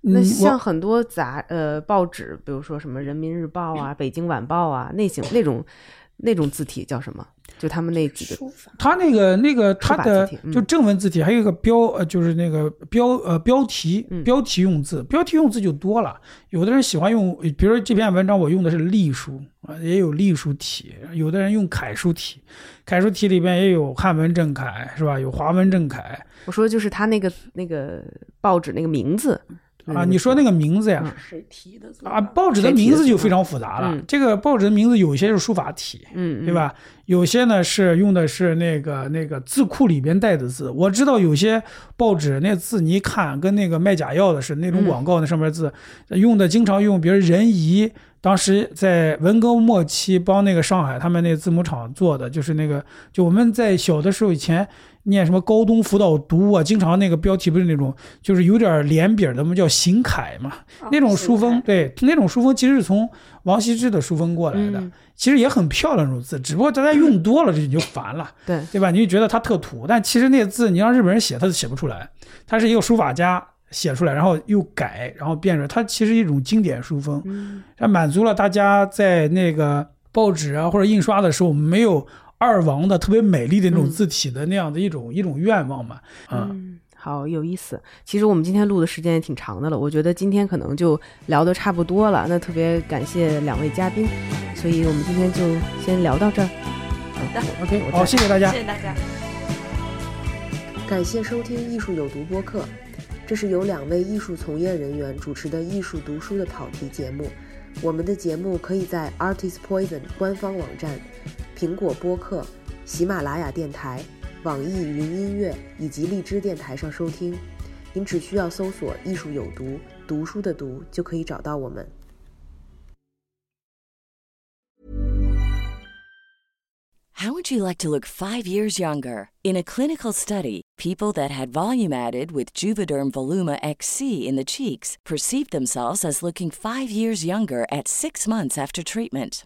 Speaker 1: 那像很多杂呃报纸，比如说什么《人民日报》啊、《北京晚报》啊，那型那种那种字体叫什么？就他们那几个
Speaker 2: 书法
Speaker 3: 他那个那个
Speaker 1: 他
Speaker 3: 的
Speaker 1: 嗯
Speaker 3: 就正文字体，还有一个标呃，就是那个标呃标题
Speaker 1: 嗯
Speaker 3: 标题用字，标题用字就多了。有的人喜欢用，比如说这篇文章我用的是隶书啊，也有隶书体；有的人用楷书体，楷书体里边也有汉文正楷是吧？有华文正楷
Speaker 1: 我说就是他那个那个报纸那个名字
Speaker 3: 啊。你说那个名字呀？
Speaker 1: 嗯
Speaker 2: 谁提的
Speaker 3: 啊，报纸的名字就非常复杂了。
Speaker 1: 嗯
Speaker 3: 这个报纸的名字有一些是书法体，对？吧？有些呢是用的是那个那个字库里边带的字。我知道有些报纸那字你一看跟那个卖假药的是那种
Speaker 1: 嗯
Speaker 3: 广告那上面字、用的经常用，比如人仪。当时在文革末期帮那个上海他们那字母厂做的，就是那个就我们在小的时候以前念什么高东辅导读啊，经常那个标题不是那种就是有点连笔儿的，我们叫行楷嘛，那种书风，对，那种书风其实是从王羲之的书风过来的，
Speaker 1: 嗯
Speaker 3: 其实也很漂亮那种字，只不过大家用 多了这你就烦了，
Speaker 1: 对，
Speaker 3: 对吧？你就觉得它特土，但其实那字你让日本人写，他都写不出来，他是一个书法家写出来，然后又改，然后变着它其实一种经典书风，
Speaker 1: 嗯
Speaker 3: 它满足了大家在那个报纸啊或者印刷的时候没有二王的特别美丽的那种
Speaker 1: 嗯
Speaker 3: 字体的那样的一种、一种愿望嘛，啊、
Speaker 1: 嗯，好有意思。其实我们今天录的时间也挺长的了，我觉得今天可能就聊得差不多了。那特别感谢两位嘉宾，所以我们今天就先聊到这儿。好的，OK，我
Speaker 3: 好，谢谢大家。
Speaker 2: 谢大家。
Speaker 4: 感谢收听《艺术有毒》播客，这是由两位艺术从业人员主持的艺术读书的跑题节目。我们的节目可以在 Artist Poison 官方网站、苹果播客、喜马拉雅电台、网易云音乐以及荔枝电台上收听。您只需要搜索“艺术有毒”，读书的“读”就可以找到我们。
Speaker 5: How would you like to look five years younger? In a clinical study, people that had volume added with Juvederm Voluma XC in the cheeks perceived themselves as looking five years younger at six months after treatment.